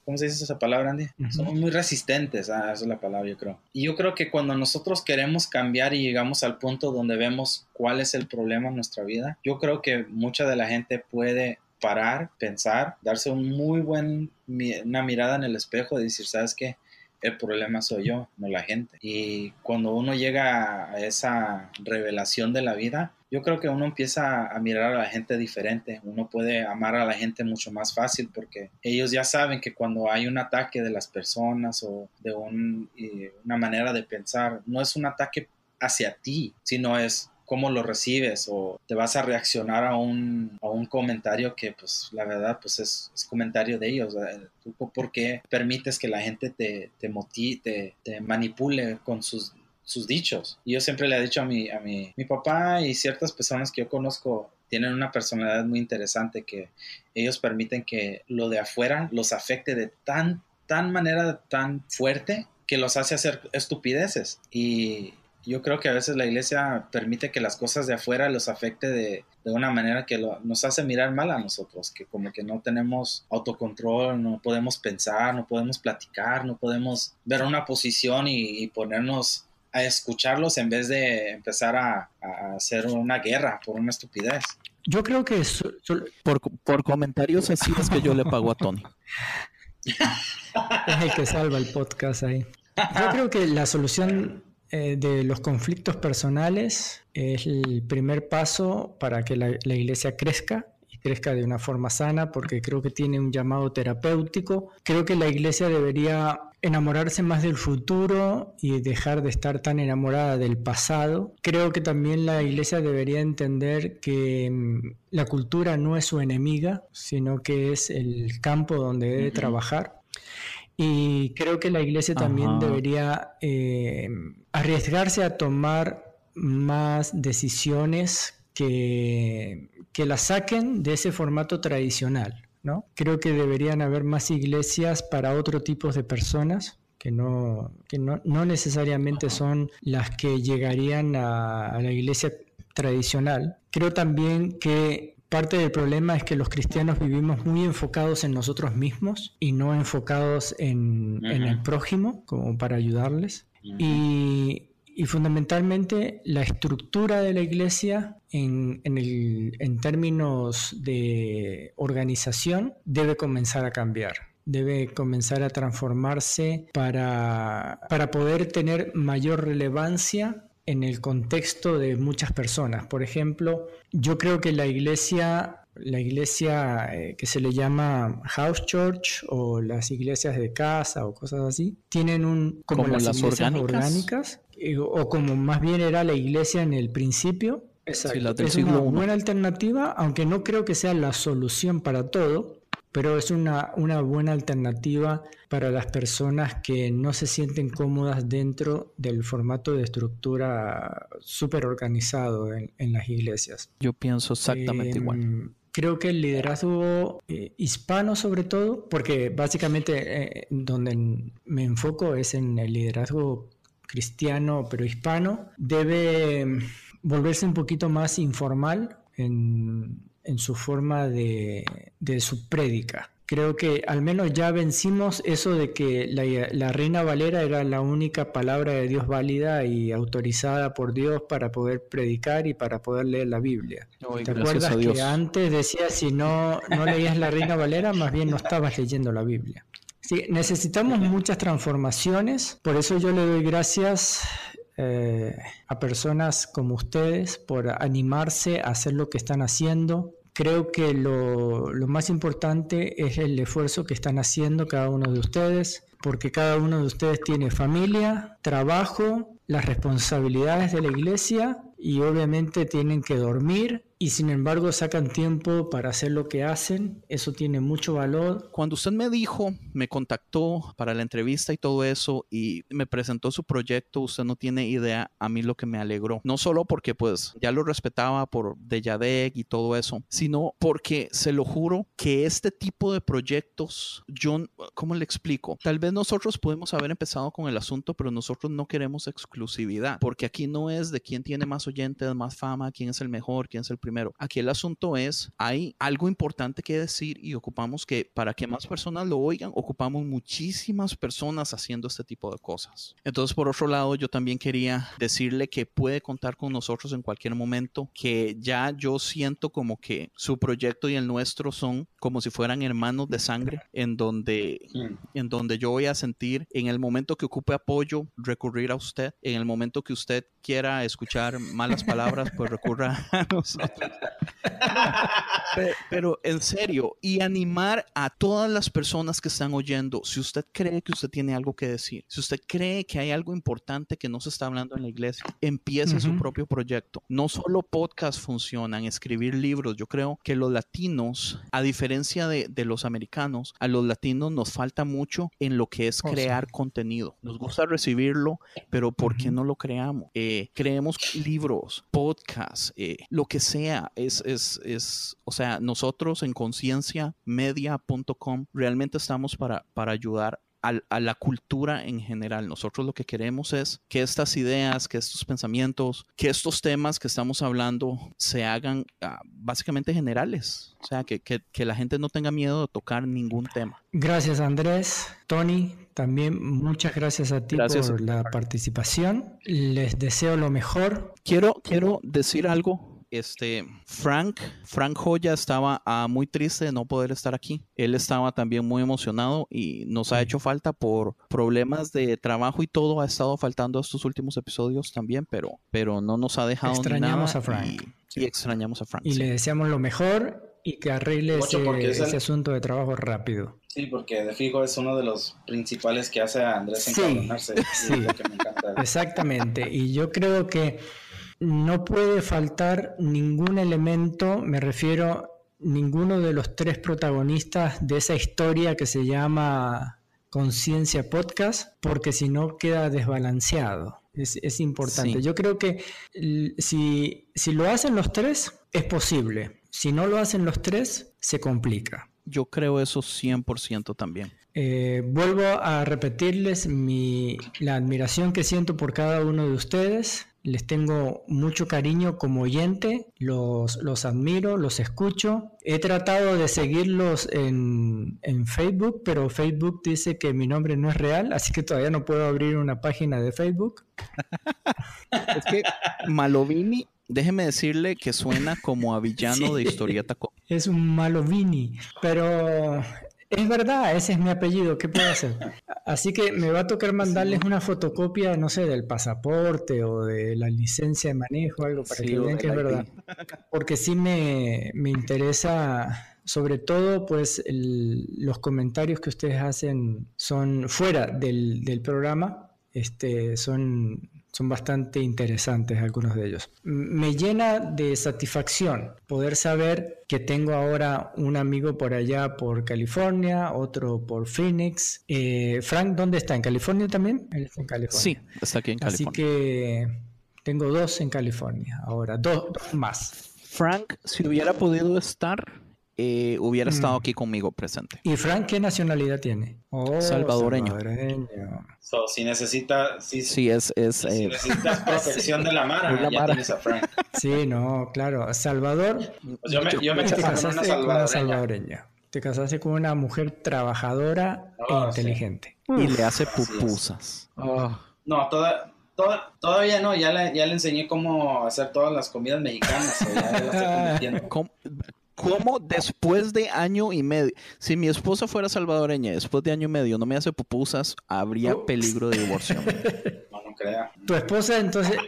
¿Cómo se dice esa palabra, Andy? Somos muy resistentes, ah, esa es la palabra, yo creo. Y yo creo que cuando nosotros queremos cambiar y llegamos al punto donde vemos cuál es el problema en nuestra vida, yo creo que mucha de la gente puede parar, pensar, darse un muy buen, una mirada en el espejo y decir, ¿sabes qué? El problema soy yo, no la gente. Y cuando uno llega a esa revelación de la vida, yo creo que uno empieza a mirar a la gente diferente, uno puede amar a la gente mucho más fácil porque ellos ya saben que cuando hay un ataque de las personas o de una manera de pensar, no es un ataque hacia ti, sino es cómo lo recibes o te vas a reaccionar a un, a un comentario que pues la verdad pues es, es comentario de ellos. ¿Tú por qué permites que la gente te, te motive, te, manipule con sus sus dichos. Y yo siempre le he dicho a mi, a mi, mi papá y ciertas personas que yo conozco tienen una personalidad muy interesante que ellos permiten que lo de afuera los afecte de tan, tan manera tan fuerte que los hace hacer estupideces. Y, yo creo que a veces la iglesia permite que las cosas de afuera los afecte de, de una manera que nos hace mirar mal a nosotros, que como que no tenemos autocontrol, no podemos pensar, no podemos platicar, no podemos ver una posición y, ponernos a escucharlos en vez de empezar a, hacer una guerra por una estupidez. Yo creo que por, por comentarios así es que yo le pago a Tony. es el que salva el podcast ahí. Yo creo que la solución eh, de los conflictos personales es el primer paso para que la, iglesia crezca y crezca de una forma sana porque creo que tiene un llamado terapéutico. Creo que la iglesia debería enamorarse más del futuro y dejar de estar tan enamorada del pasado. Creo que también la iglesia debería entender que mm, la cultura no es su enemiga, sino que es el campo donde debe trabajar. Y creo que la iglesia también debería eh, arriesgarse a tomar más decisiones que, que la saquen de ese formato tradicional. ¿no? Creo que deberían haber más iglesias para otro tipo de personas que no, que no, no necesariamente son las que llegarían a, a la iglesia tradicional. Creo también que parte del problema es que los cristianos vivimos muy enfocados en nosotros mismos y no enfocados en, en el prójimo como para ayudarles. Y, fundamentalmente la estructura de la iglesia en, en, términos de organización debe comenzar a cambiar. debe comenzar a transformarse para, para poder tener mayor relevancia en el contexto de muchas personas. Por ejemplo, yo creo que la iglesia, la iglesia eh, que se le llama house church o las iglesias de casa o cosas así, tienen un como, las, iglesias orgánicas, eh, o como más bien era la iglesia en el principio. Exacto. es una buena alternativa, aunque no creo que sea la solución para todo, pero es una, una buena alternativa para las personas que no se sienten cómodas dentro del formato de estructura súper organizado en, las iglesias. Yo pienso exactamente igual. Creo que el liderazgo eh, hispano sobre todo, porque básicamente eh, donde me enfoco es en el liderazgo cristiano pero hispano, debe em, volverse un poquito más informal en, en su forma de, de su prédica. Creo que al menos ya vencimos eso de que la, Reina Valera era la única palabra de Dios válida y autorizada por Dios para poder predicar y para poder leer la Biblia. ¿Te acuerdas que antes decía si no, no leías la Reina Valera, más bien no estabas leyendo la Biblia? Sí, necesitamos muchas transformaciones, por eso yo le doy gracias eh, a personas como ustedes por animarse a hacer lo que están haciendo. Creo que lo, más importante es el esfuerzo que están haciendo cada uno de ustedes, porque cada uno de ustedes tiene familia, trabajo, las responsabilidades de la iglesia y obviamente tienen que dormir y sin embargo sacan tiempo para hacer lo que hacen. Eso tiene mucho valor. Cuando usted me dijo, me contactó para la entrevista y todo eso y me presentó su proyecto, usted no tiene idea a mí lo que me alegró. No solo porque pues ya lo respetaba por Deyadec y todo eso, sino porque se lo juro que este tipo de proyectos, yo, ¿cómo le explico? Tal vez nosotros podemos haber empezado con el asunto, pero nosotros no queremos exclusividad, porque aquí no es de quién tiene más oyentes, más fama, quién es el mejor, quién es el primero. Aquí el asunto es, hay algo importante que decir y ocupamos que para que más personas lo oigan, ocupamos muchísimas personas haciendo este tipo de cosas. Entonces, por otro lado, yo también quería decirle que puede contar con nosotros en cualquier momento, que ya yo siento como que su proyecto y el nuestro son como si fueran hermanos de sangre, en donde, en donde yo voy a sentir en el momento que ocupe apoyo, recurrir a usted, en el momento que usted quiera escuchar malas palabras, pues recurra a nosotros. Pero, en serio, y animar a todas las personas que están oyendo, si usted cree que usted tiene algo que decir, si usted cree que hay algo importante que no se está hablando en la iglesia, empiece su propio proyecto. No solo podcasts funcionan, escribir libros. Yo creo que los latinos, a diferencia de, los americanos, a los latinos nos falta mucho en lo que es oh, crear contenido. Nos gusta recibirlo, pero ¿por qué no lo creamos? Eh, creemos libros, podcasts, eh, lo que sea es, es, es o sea, nosotros en concienciamedia.com realmente estamos para, para ayudar a, la cultura en general. Nosotros lo que queremos es que estas ideas, que estos pensamientos, que estos temas que estamos hablando se hagan ah, básicamente generales. O sea, que, que, la gente no tenga miedo de tocar ningún tema. Gracias Andrés, Tony, también muchas gracias a ti por la participación. Les deseo lo mejor. Quiero, quiero decir algo este, Frank, Frank Joya estaba ah, muy triste de no poder estar aquí. Él estaba también muy emocionado y nos ha hecho falta por problemas de trabajo y todo. Ha estado faltando estos últimos episodios también, pero, pero no nos ha dejado extrañamos a Frank. Y, extrañamos a Frank. Y le deseamos lo mejor y que arregle ese, asunto de trabajo rápido. Sí, porque de fijo es uno de los principales que hace a Andrés encabronarse. Sí, Exactamente. Y yo creo que no puede faltar ningún elemento, me refiero ninguno de los tres protagonistas de esa historia que se llama Conciencia Podcast, porque si no queda desbalanceado. Es, importante. Yo creo que si, si lo hacen los tres, es posible. Si no lo hacen los tres, se complica. Yo creo eso 100% también. Eh, vuelvo a repetirles mi, la admiración que siento por cada uno de ustedes les tengo mucho cariño como oyente, los, los admiro, los escucho. He tratado de seguirlos en, en, Facebook, pero Facebook dice que mi nombre no es real, así que todavía no puedo abrir una página de Facebook. es que Malovini, déjeme decirle que suena como a villano de historieta. Es un Malovini, pero Es verdad, ese es mi apellido, ¿qué puedo hacer? Así que me va a tocar mandarles una fotocopia, no sé, del pasaporte o de la licencia de manejo, algo para que vean que es verdad. Porque sí me, me interesa, sobre todo, pues los comentarios que ustedes hacen son fuera del, del programa, este, son son bastante interesantes algunos de ellos. Me llena de satisfacción poder saber que tengo ahora un amigo por allá por California, otro por Phoenix. Eh, Frank, ¿dónde está? ¿En California también? Él está en California. Sí, está aquí en California. Así que tengo dos en California ahora, dos más. Frank, si hubiera podido estar, eh, hubiera estado mm. aquí conmigo presente. ¿Y Frank qué nacionalidad tiene? Oh, salvadoreño. si necesita, si, sí, es, es si eh, necesitas protección de la mara, ya tienes a Frank. Sí, no, claro. Salvador. Pues yo me, yo me te casaste con una salvadoreña. Te casaste con una mujer trabajadora e inteligente. Y le hace pupusas. Oh. No, toda, todavía no, ya le, ya le enseñé cómo hacer todas las comidas mexicanas. ya ¿Cómo después de año y medio? Si mi esposa fuera salvadoreña, después de año y medio no me hace pupusas, habría peligro de divorcio. no, no crea. Tu esposa entonces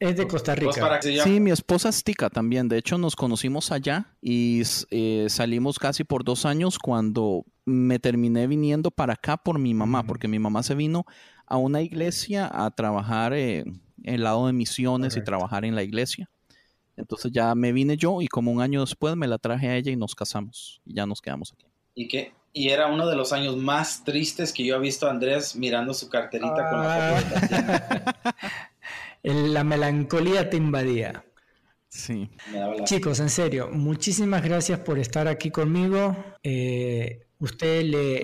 es de Costa Rica. Sí, mi esposa es tica también. De hecho, nos conocimos allá y eh, salimos casi por dos años cuando me terminé viniendo para acá por mi mamá, porque mi mamá se vino a una iglesia a trabajar eh, en el lado de misiones y trabajar en la iglesia. Entonces ya me vine yo y como un año después me la traje a ella y nos casamos y ya nos quedamos aquí. ¿Y qué? Y era uno de los años más tristes que yo he visto a Andrés mirando su carterita con la ah. La melancolía te invadía. Sí. Chicos, en serio, muchísimas gracias por estar aquí conmigo. Eh, Ustedes le,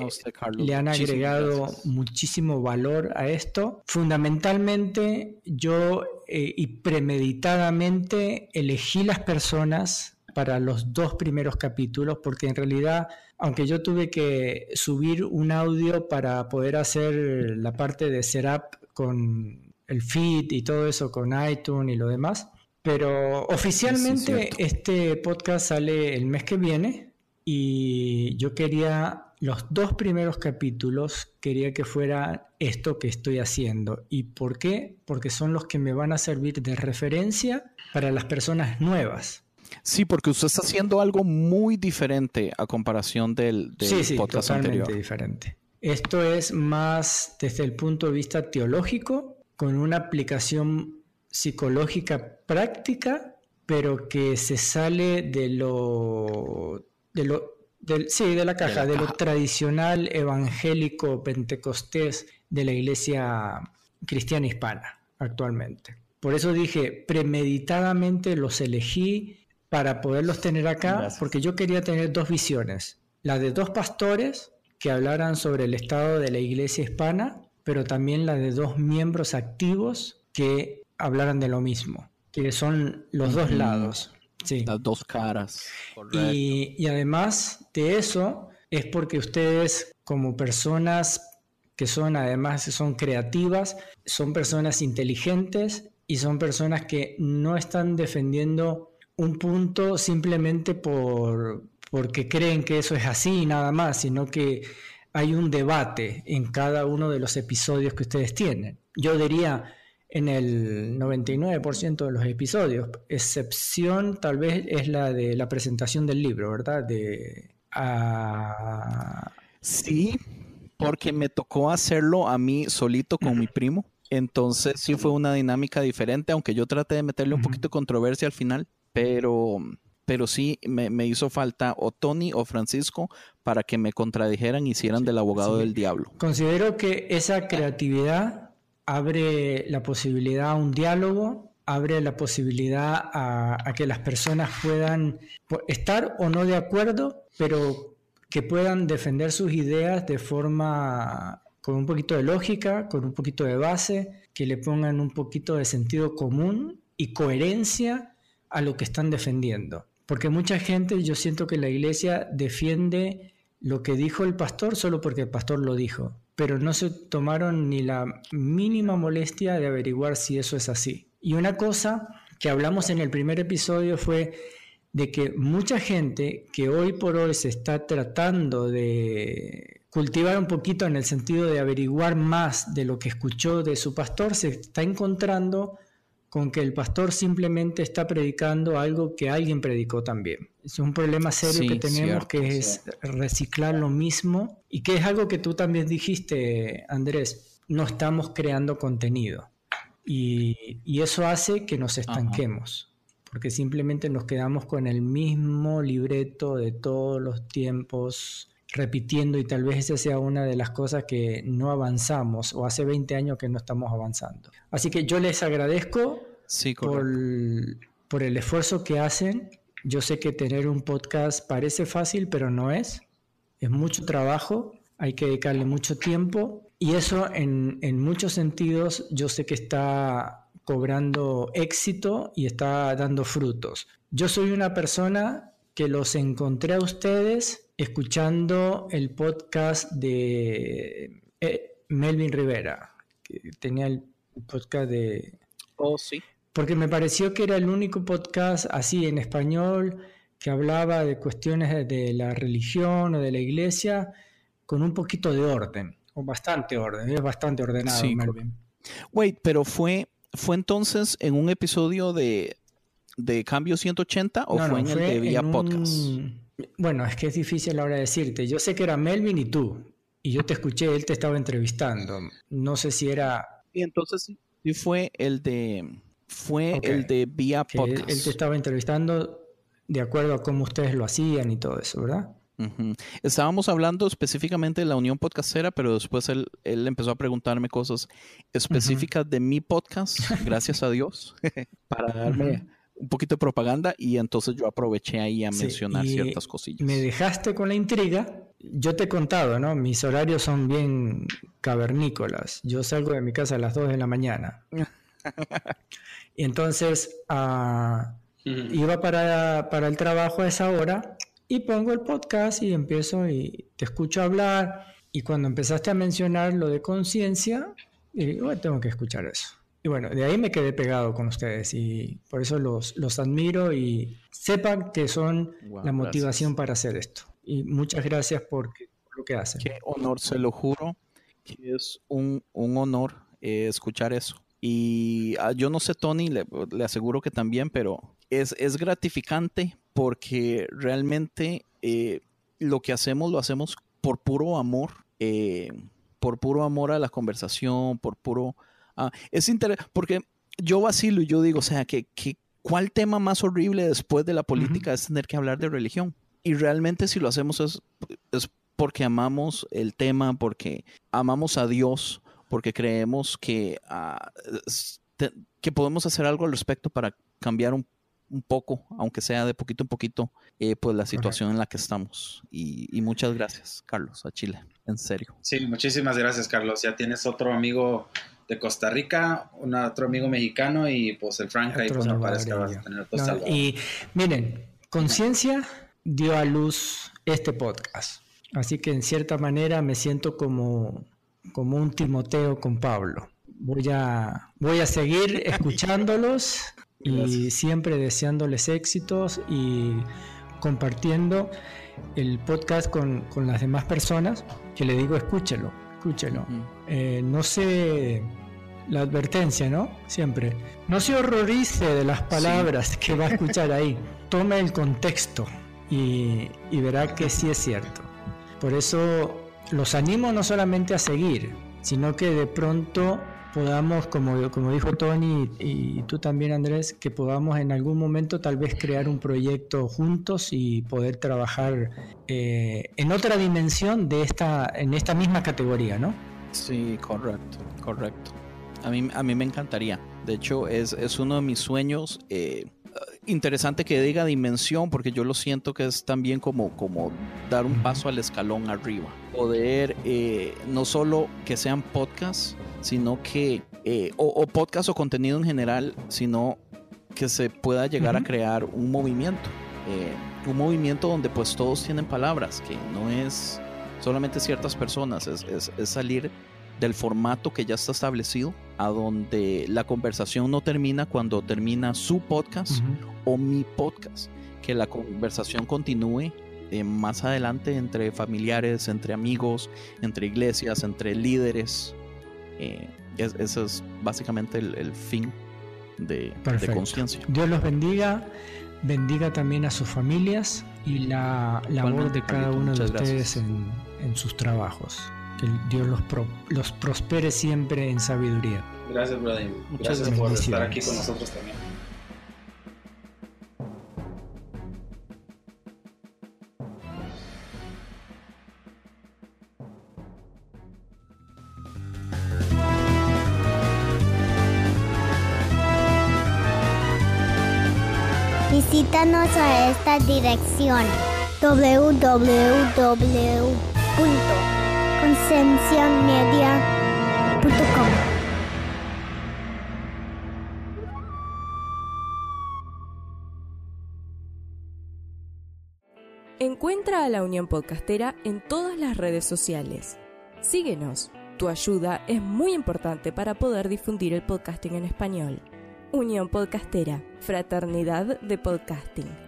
le han agregado muchísimo valor a esto. Fundamentalmente, yo eh, y premeditadamente elegí las personas para los dos primeros capítulos porque en realidad, aunque yo tuve que subir un audio para poder hacer la parte de setup con el feed y todo eso con iTunes y lo demás, pero oficialmente este podcast sale el mes que viene y yo quería los dos primeros capítulos, quería que fuera esto que estoy haciendo. ¿Y por qué? Porque son los que me van a servir de referencia para las personas nuevas. Sí, porque usted está haciendo algo muy diferente a comparación del, del sí, sí, totalmente diferente. Esto es más desde el punto de vista teológico, con una aplicación psicológica práctica, pero que se sale de lo de lo del, sí, de la caja, de, lo tradicional evangélico pentecostés de la iglesia cristiana hispana actualmente. Por eso dije, premeditadamente los elegí para poderlos tener acá, porque yo quería tener dos visiones. La de dos pastores que hablaran sobre el estado de la iglesia hispana, pero también la de dos miembros activos que hablaran de lo mismo, que son los dos lados. Las dos caras. Y, además de eso, es porque ustedes como personas que son además son creativas, son personas inteligentes y son personas que no están defendiendo un punto simplemente por porque creen que eso es así nada más, sino que hay un debate en cada uno de los episodios que ustedes tienen. Yo diría, en el 99% de los episodios. Excepción tal vez es la de la presentación del libro, ¿verdad? De, Sí, porque me tocó hacerlo a mí solito con mi primo. Entonces sí fue una dinámica diferente, aunque yo traté de meterle un poquito de controversia al final, pero, pero sí me, hizo falta o Tony o Francisco para que me contradijeran y hicieran del abogado del diablo. Considero que esa creatividad abre la posibilidad a un diálogo, abre la posibilidad a, que las personas puedan estar o no de acuerdo, pero que puedan defender sus ideas de forma con un poquito de lógica, con un poquito de base, que le pongan un poquito de sentido común y coherencia a lo que están defendiendo. Porque mucha gente, yo siento que la iglesia defiende lo que dijo el pastor solo porque el pastor lo dijo pero no se tomaron ni la mínima molestia de averiguar si eso es así. Y una cosa que hablamos en el primer episodio fue de que mucha gente que hoy por hoy se está tratando de cultivar un poquito en el sentido de averiguar más de lo que escuchó de su pastor, se está encontrando con que el pastor simplemente está predicando algo que alguien predicó también. Es un problema serio que tenemos que es reciclar lo mismo y que es algo que tú también dijiste, Andrés, no estamos creando contenido. Y, eso hace que nos estanquemos, porque simplemente nos quedamos con el mismo libreto de todos los tiempos, repitiendo y tal vez esa sea una de las cosas que no avanzamos o hace 20 años que no estamos avanzando. Así que yo les agradezco por, por el esfuerzo que hacen. Yo sé que tener un podcast parece fácil, pero no es. Es mucho trabajo, hay que dedicarle mucho tiempo y eso en, muchos sentidos yo sé que está cobrando éxito y está dando frutos. Yo soy una persona que los encontré a ustedes escuchando el podcast de eh, Melvin Rivera, que tenía el podcast de... Oh, sí. Porque me pareció que era el único podcast así en español que hablaba de cuestiones de la religión o de la iglesia con un poquito de orden bastante orden, es bastante ordenado, Melvin. Wait, pero fue, fue entonces en un episodio de, de Cambio 180 o fue en el de Vía Podcast? Bueno, es que es difícil ahora decirte. Yo sé que era Melvin y tú, y yo te escuché, él te estaba entrevistando. No sé si era. Y entonces sí fue el de. Fue el de Vía Podcast. él te estaba entrevistando de acuerdo a cómo ustedes lo hacían y todo eso, ¿verdad? Estábamos hablando específicamente de la Unión Podcastera, pero después él, empezó a preguntarme cosas específicas de mi podcast, gracias a Dios, para darme un poquito de propaganda y entonces yo aproveché ahí a mencionar ciertas cosillas. Me dejaste con la intriga. Yo te he contado, ¿no? Mis horarios son bien cavernícolas. Yo salgo de mi casa a las 2 de la mañana. y entonces ah, iba para, para el trabajo a esa hora y pongo el podcast y empiezo y te escucho hablar. Y cuando empezaste a mencionar lo de conciencia, digo, tengo que escuchar eso. Y bueno, de ahí me quedé pegado con ustedes y por eso los, los admiro y sepan que son la motivación para hacer esto. Y muchas gracias por, lo que hacen. Qué honor, se lo juro, que es un, un honor eh, escuchar eso. Y ah, yo no sé, Tony, le, le, aseguro que también, pero es, es gratificante porque realmente eh, lo que hacemos lo hacemos por puro amor, eh, por puro amor a la conversación, por puro... Ah, es interesante, porque yo vacilo y yo digo, o sea, que, ¿cuál tema más horrible después de la política es tener que hablar de religión? Y realmente si lo hacemos es, es porque amamos el tema, porque amamos a Dios, porque creemos que, ah, que podemos hacer algo al respecto para cambiar un un poco, aunque sea de poquito en poquito, eh, pues la situación en la que estamos. Y, muchas gracias, Carlos, a Chile, en serio. Sí, muchísimas gracias, Carlos. Ya tienes otro amigo de Costa Rica, un otro amigo mexicano y pues el Frank ahí pues parece que vas a tener otro Y miren, Conciencia dio a luz este podcast. Así que en cierta manera me siento como, como un Timoteo con Pablo. Voy a, voy a seguir escuchándolos y siempre deseándoles éxitos y compartiendo el podcast con, las demás personas, que le digo escúchelo, escúchelo. Eh, no sé la advertencia, ¿no? Siempre. No se horrorice de las palabras que va a escuchar ahí. Tome el contexto y, y verá que sí es cierto. Por eso los animo no solamente a seguir, sino que de pronto podamos, como, como dijo Tony y, tú también Andrés, que podamos en algún momento tal vez crear un proyecto juntos y poder trabajar eh, en otra dimensión de esta, en esta misma categoría, ¿no? Sí, correcto, correcto. A mí, a mí me encantaría. De hecho, es, es uno de mis sueños. Eh, interesante que diga dimensión, porque yo lo siento que es también como, como dar un paso al escalón arriba. Poder eh, no solo que sean podcasts, sino que, eh, o, podcast o contenido en general, sino que se pueda llegar a crear un movimiento. Eh, un movimiento donde pues todos tienen palabras, que no es solamente ciertas personas, es, es salir del formato que ya está establecido, a donde la conversación no termina cuando termina su podcast o mi podcast, que la conversación continúe eh, más adelante entre familiares, entre amigos, entre iglesias, entre líderes. Eh, ese es básicamente el, fin de, conciencia. Dios los bendiga, bendiga también a sus familias y la labor de cada uno de ustedes en, sus trabajos. Que Dios los, los prospere siempre en sabiduría. Gracias, brother. Muchas gracias por estar aquí con nosotros también. Visítanos a esta dirección www.concienciamedia.com. Encuentra a la Unión Podcastera en todas las redes sociales. Síguenos. Tu ayuda es muy importante para poder difundir el podcasting en español. Unión Podcastera, Fraternidad de Podcasting.